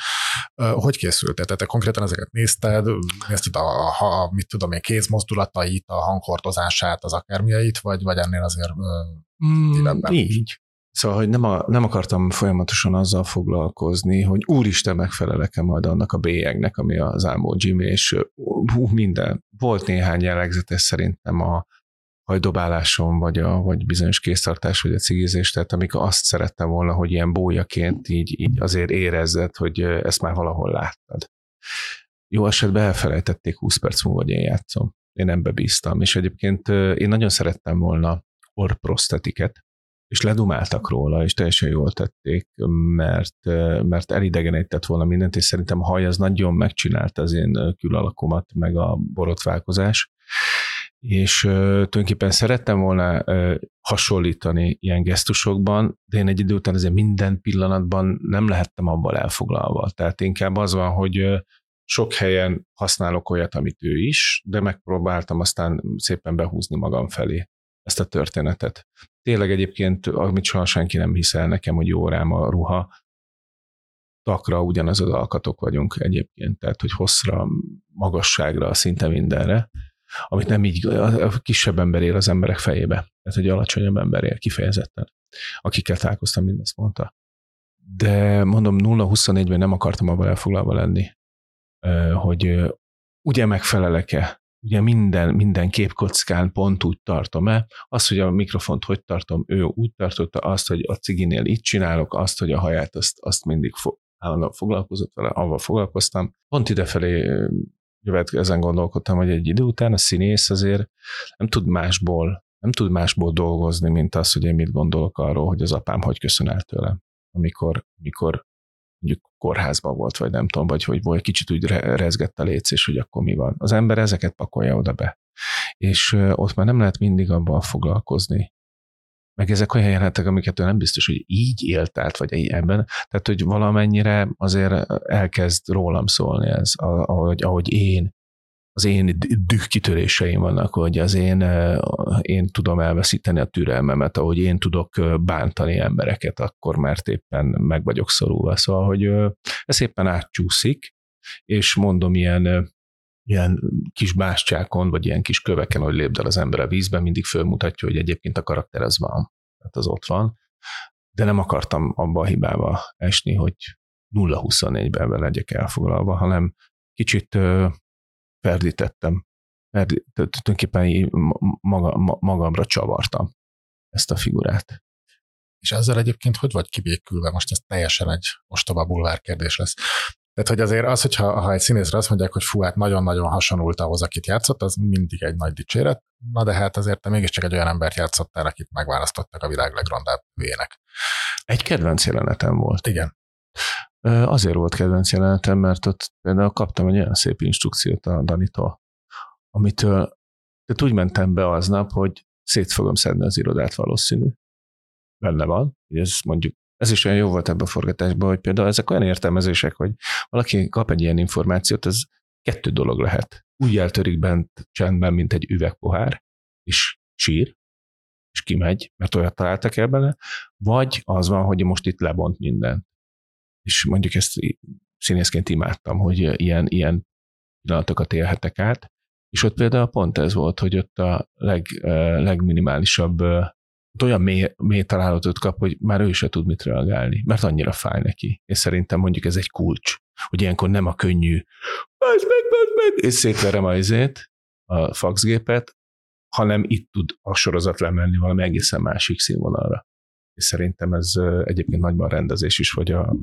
Hogy készült? Tehát te konkrétan ezeket nézted, nézted a, a mit tudom én, kézmozdulatait, a hanghordozását, az akármiait, vagy, vagy ennél azért mm, Így. Szóval, hogy nem, a, nem akartam folyamatosan azzal foglalkozni, hogy úristen megfelelek-e majd annak a bélyegnek, ami az Álmó Jimmy, és hú, minden. Volt néhány jellegzetes szerintem a, hajdobálásom, vagy, a, vagy bizonyos késztartás, vagy a cigizés, tehát amikor azt szerettem volna, hogy ilyen bójaként így, így azért érezzed, hogy ezt már valahol láttad. Jó esetben elfelejtették 20 perc múlva, hogy én játszom. Én nem bebíztam, és egyébként én nagyon szerettem volna orprostetiket, és ledumáltak róla, és teljesen jól tették, mert, mert elidegenített volna mindent, és szerintem a haj az nagyon megcsinálta az én külalakomat, meg a borotválkozás, és uh, tulajdonképpen szerettem volna hasonlítani ilyen gesztusokban, de én egy idő után azért minden pillanatban nem lehettem abban elfoglalva. Tehát inkább az van, hogy sok helyen használok olyat, amit ő is, de megpróbáltam aztán szépen behúzni magam felé ezt a történetet. Tényleg egyébként, amit soha senki nem hiszel nekem, hogy jó rám a ruha, takra ugyanaz az alkatok vagyunk egyébként, tehát hogy hosszra, magasságra, szinte mindenre amit nem így, a kisebb ember él az emberek fejébe. Tehát egy alacsonyabb ember él kifejezetten. Akikkel találkoztam, mindezt mondta. De mondom, 0-24-ben nem akartam abban elfoglalva lenni, hogy ugye megfelelek-e, ugye minden, minden képkockán pont úgy tartom-e, az, hogy a mikrofont hogy tartom, ő úgy tartotta, azt, hogy a ciginél itt csinálok, azt, hogy a haját, azt, azt mindig fo- állandóan foglalkozott vele, avval foglalkoztam. Pont idefelé jövet, ezen gondolkodtam, hogy egy idő után a színész azért nem tud másból, nem tud másból dolgozni, mint az, hogy én mit gondolok arról, hogy az apám hogy köszön el tőlem, amikor, amikor mondjuk kórházban volt, vagy nem tudom, vagy hogy volt, kicsit úgy rezgett a léc, hogy akkor mi van. Az ember ezeket pakolja oda be. És ott már nem lehet mindig abban foglalkozni, meg ezek olyan jelenetek, amiket ő nem biztos, hogy így élt át, vagy ebben. Tehát, hogy valamennyire azért elkezd rólam szólni ez, ahogy, ahogy én az én dühkitöréseim vannak, hogy az én, én tudom elveszíteni a türelmemet, ahogy én tudok bántani embereket, akkor mert éppen meg vagyok szorulva. Szóval, hogy ez éppen átcsúszik, és mondom, ilyen ilyen kis bástyákon, vagy ilyen kis köveken, hogy lépdel az ember a vízben, mindig fölmutatja, hogy egyébként a karakter az van, tehát az ott van, de nem akartam abba a hibába esni, hogy 0-24-ben legyek elfoglalva, hanem kicsit ferdítettem, ferdí, tulajdonképpen maga, magamra csavartam ezt a figurát. És ezzel egyébként hogy vagy kibékülve? Most ez teljesen egy ostoba bulvár kérdés lesz. Tehát, hogy azért az, hogyha ha egy színészre azt mondják, hogy fú, hát nagyon-nagyon hasonlult ahhoz, akit játszott, az mindig egy nagy dicséret. Na de hát azért te mégiscsak egy olyan embert játszottál, akit megválasztottak a világ legrondább vének. Egy kedvenc jelenetem volt. Igen. Azért volt kedvenc jelenetem, mert ott például kaptam egy olyan szép instrukciót a Danitól, amitől tehát úgy mentem be aznap, hogy szét fogom szedni az irodát valószínű. Benne van, hogy ez mondjuk ez is olyan jó volt ebben a forgatásban, hogy például ezek olyan értelmezések, hogy valaki kap egy ilyen információt, ez kettő dolog lehet. Úgy eltörik bent csendben, mint egy üvegpohár, és sír, és kimegy, mert olyat találtak el bele, vagy az van, hogy most itt lebont minden. És mondjuk ezt színészként imádtam, hogy ilyen, ilyen pillanatokat élhetek át, és ott például pont ez volt, hogy ott a leg, legminimálisabb olyan mély, mély találatot kap, hogy már ő se tud mit reagálni, mert annyira fáj neki. És szerintem mondjuk ez egy kulcs, hogy ilyenkor nem a könnyű, meg, meg, meg, és szétverem a izét, a faxgépet, hanem itt tud a sorozat lemenni valami egészen másik színvonalra. És szerintem ez egyébként nagyban rendezés is, vagy a,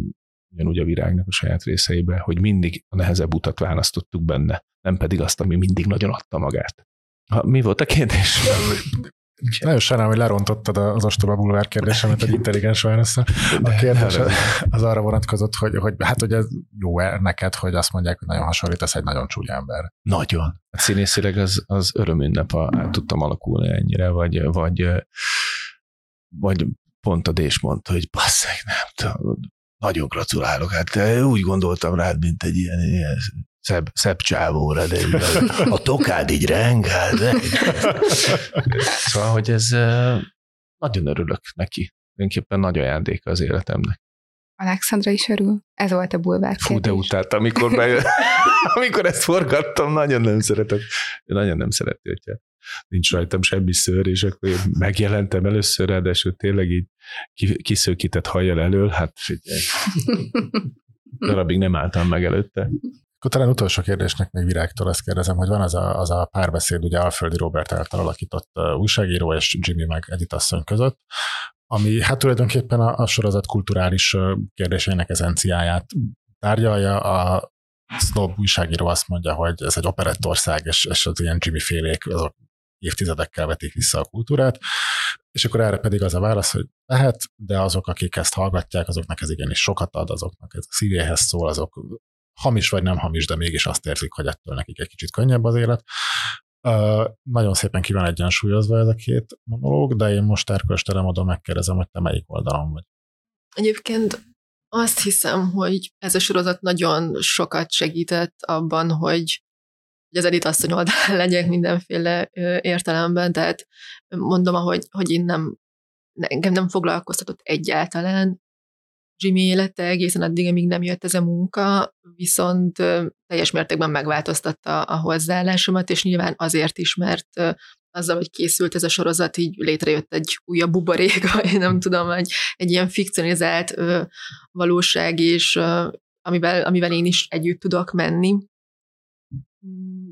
ugyanúgy a virágnak a saját részeibe, hogy mindig a nehezebb utat választottuk benne, nem pedig azt, ami mindig nagyon adta magát. Ha, mi volt a kérdés? [LAUGHS] Nagyon sajnálom, hogy lerontottad az ostoba bulvár kérdésemet egy intelligens válaszra. A kérdés az arra vonatkozott, hogy, hogy hát hogy ez jó -e neked, hogy azt mondják, hogy nagyon hasonlítasz egy nagyon csúnya ember. Nagyon. Hát színészileg az, az örömünnep, ha át tudtam alakulni ennyire, vagy, vagy, vagy pont a Dés mondta, hogy basszeg, nem tudom, Nagyon gratulálok, hát úgy gondoltam rád, mint egy ilyen, ilyen szebb, szebb csávóra, de a tokád így rengál. De... Szóval, hogy ez nagyon örülök neki. Mindenképpen nagy ajándék az életemnek. Alexandra is örül. Ez volt a bulvár Fú, de utált, amikor, bejön, [LAUGHS] amikor ezt forgattam, nagyon nem szeretett. Nagyon nem szereti, hogyha nincs rajtam semmi szőr, és akkor én megjelentem először, ráadásul tényleg így kiszőkített hajjal elől, hát figyelj. [LAUGHS] Darabig nem álltam meg előtte. Akkor talán utolsó kérdésnek még Virágtól azt kérdezem, hogy van az a, az a párbeszéd, ugye Alföldi Robert által alakított újságíró és Jimmy meg Edith asszony között, ami hát tulajdonképpen a, a sorozat kulturális kérdéseinek ezenciáját tárgyalja. A Snob újságíró azt mondja, hogy ez egy operettország, és, és az ilyen Jimmy félék azok évtizedekkel vetik vissza a kultúrát, és akkor erre pedig az a válasz, hogy lehet, de azok, akik ezt hallgatják, azoknak ez igenis sokat ad, azoknak ez a szívéhez szól, azok hamis vagy nem hamis, de mégis azt érzik, hogy ettől nekik egy kicsit könnyebb az élet. Uh, nagyon szépen ki van egyensúlyozva ez a két monológ, de én most erkölcsterem oda megkérdezem, hogy te melyik oldalon vagy. Egyébként azt hiszem, hogy ez a sorozat nagyon sokat segített abban, hogy hogy az Edith asszony oldalán [LAUGHS] legyek mindenféle értelemben, tehát mondom, ahogy, hogy én nem, engem nem foglalkoztatott egyáltalán Jimmy élete egészen addig, amíg nem jött ez a munka, viszont teljes mértékben megváltoztatta a hozzáállásomat, és nyilván azért is, mert azzal, hogy készült ez a sorozat, így létrejött egy újabb buborék, [LAUGHS] én nem tudom, egy, egy ilyen fikcionizált ö, valóság, és ö, amivel, amivel én is együtt tudok menni.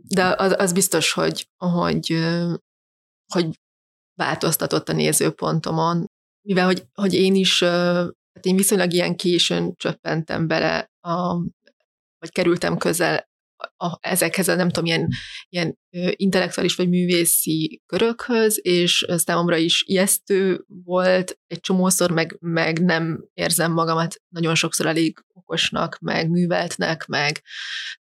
De az, az biztos, hogy, hogy, hogy változtatott a nézőpontomon, mivel hogy, hogy én is Hát én viszonylag ilyen későn csöppentem bele, a, vagy kerültem közel a, ezekhez a nem tudom, ilyen, ilyen intellektuális vagy művészi körökhöz, és számomra is ijesztő volt egy csomószor, meg, meg nem érzem magamat nagyon sokszor elég okosnak, meg műveltnek, meg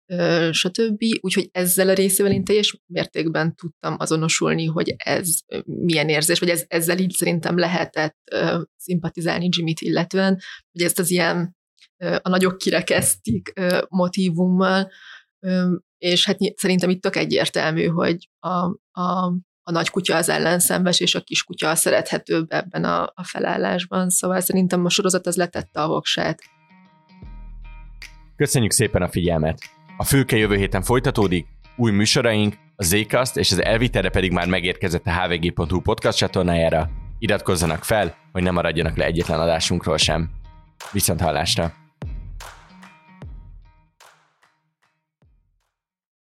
ö, stb. Úgyhogy ezzel a részével én teljes mértékben tudtam azonosulni, hogy ez milyen érzés, vagy ez, ezzel így szerintem lehetett ö, szimpatizálni Jimmy-t illetően, hogy ezt az ilyen ö, a nagyok kirekesztik ö, motivummal, és hát szerintem itt tök egyértelmű, hogy a, a, a nagy kutya az ellenszembes, és a kis kutya a szerethetőbb ebben a, a felállásban, szóval szerintem a sorozat az letette a voksát. Köszönjük szépen a figyelmet! A fülke jövő héten folytatódik, új műsoraink, a Zcast és az Elviterre pedig már megérkezett a hvg.hu podcast csatornájára. Iratkozzanak fel, hogy ne maradjanak le egyetlen adásunkról sem. Viszont hallásra!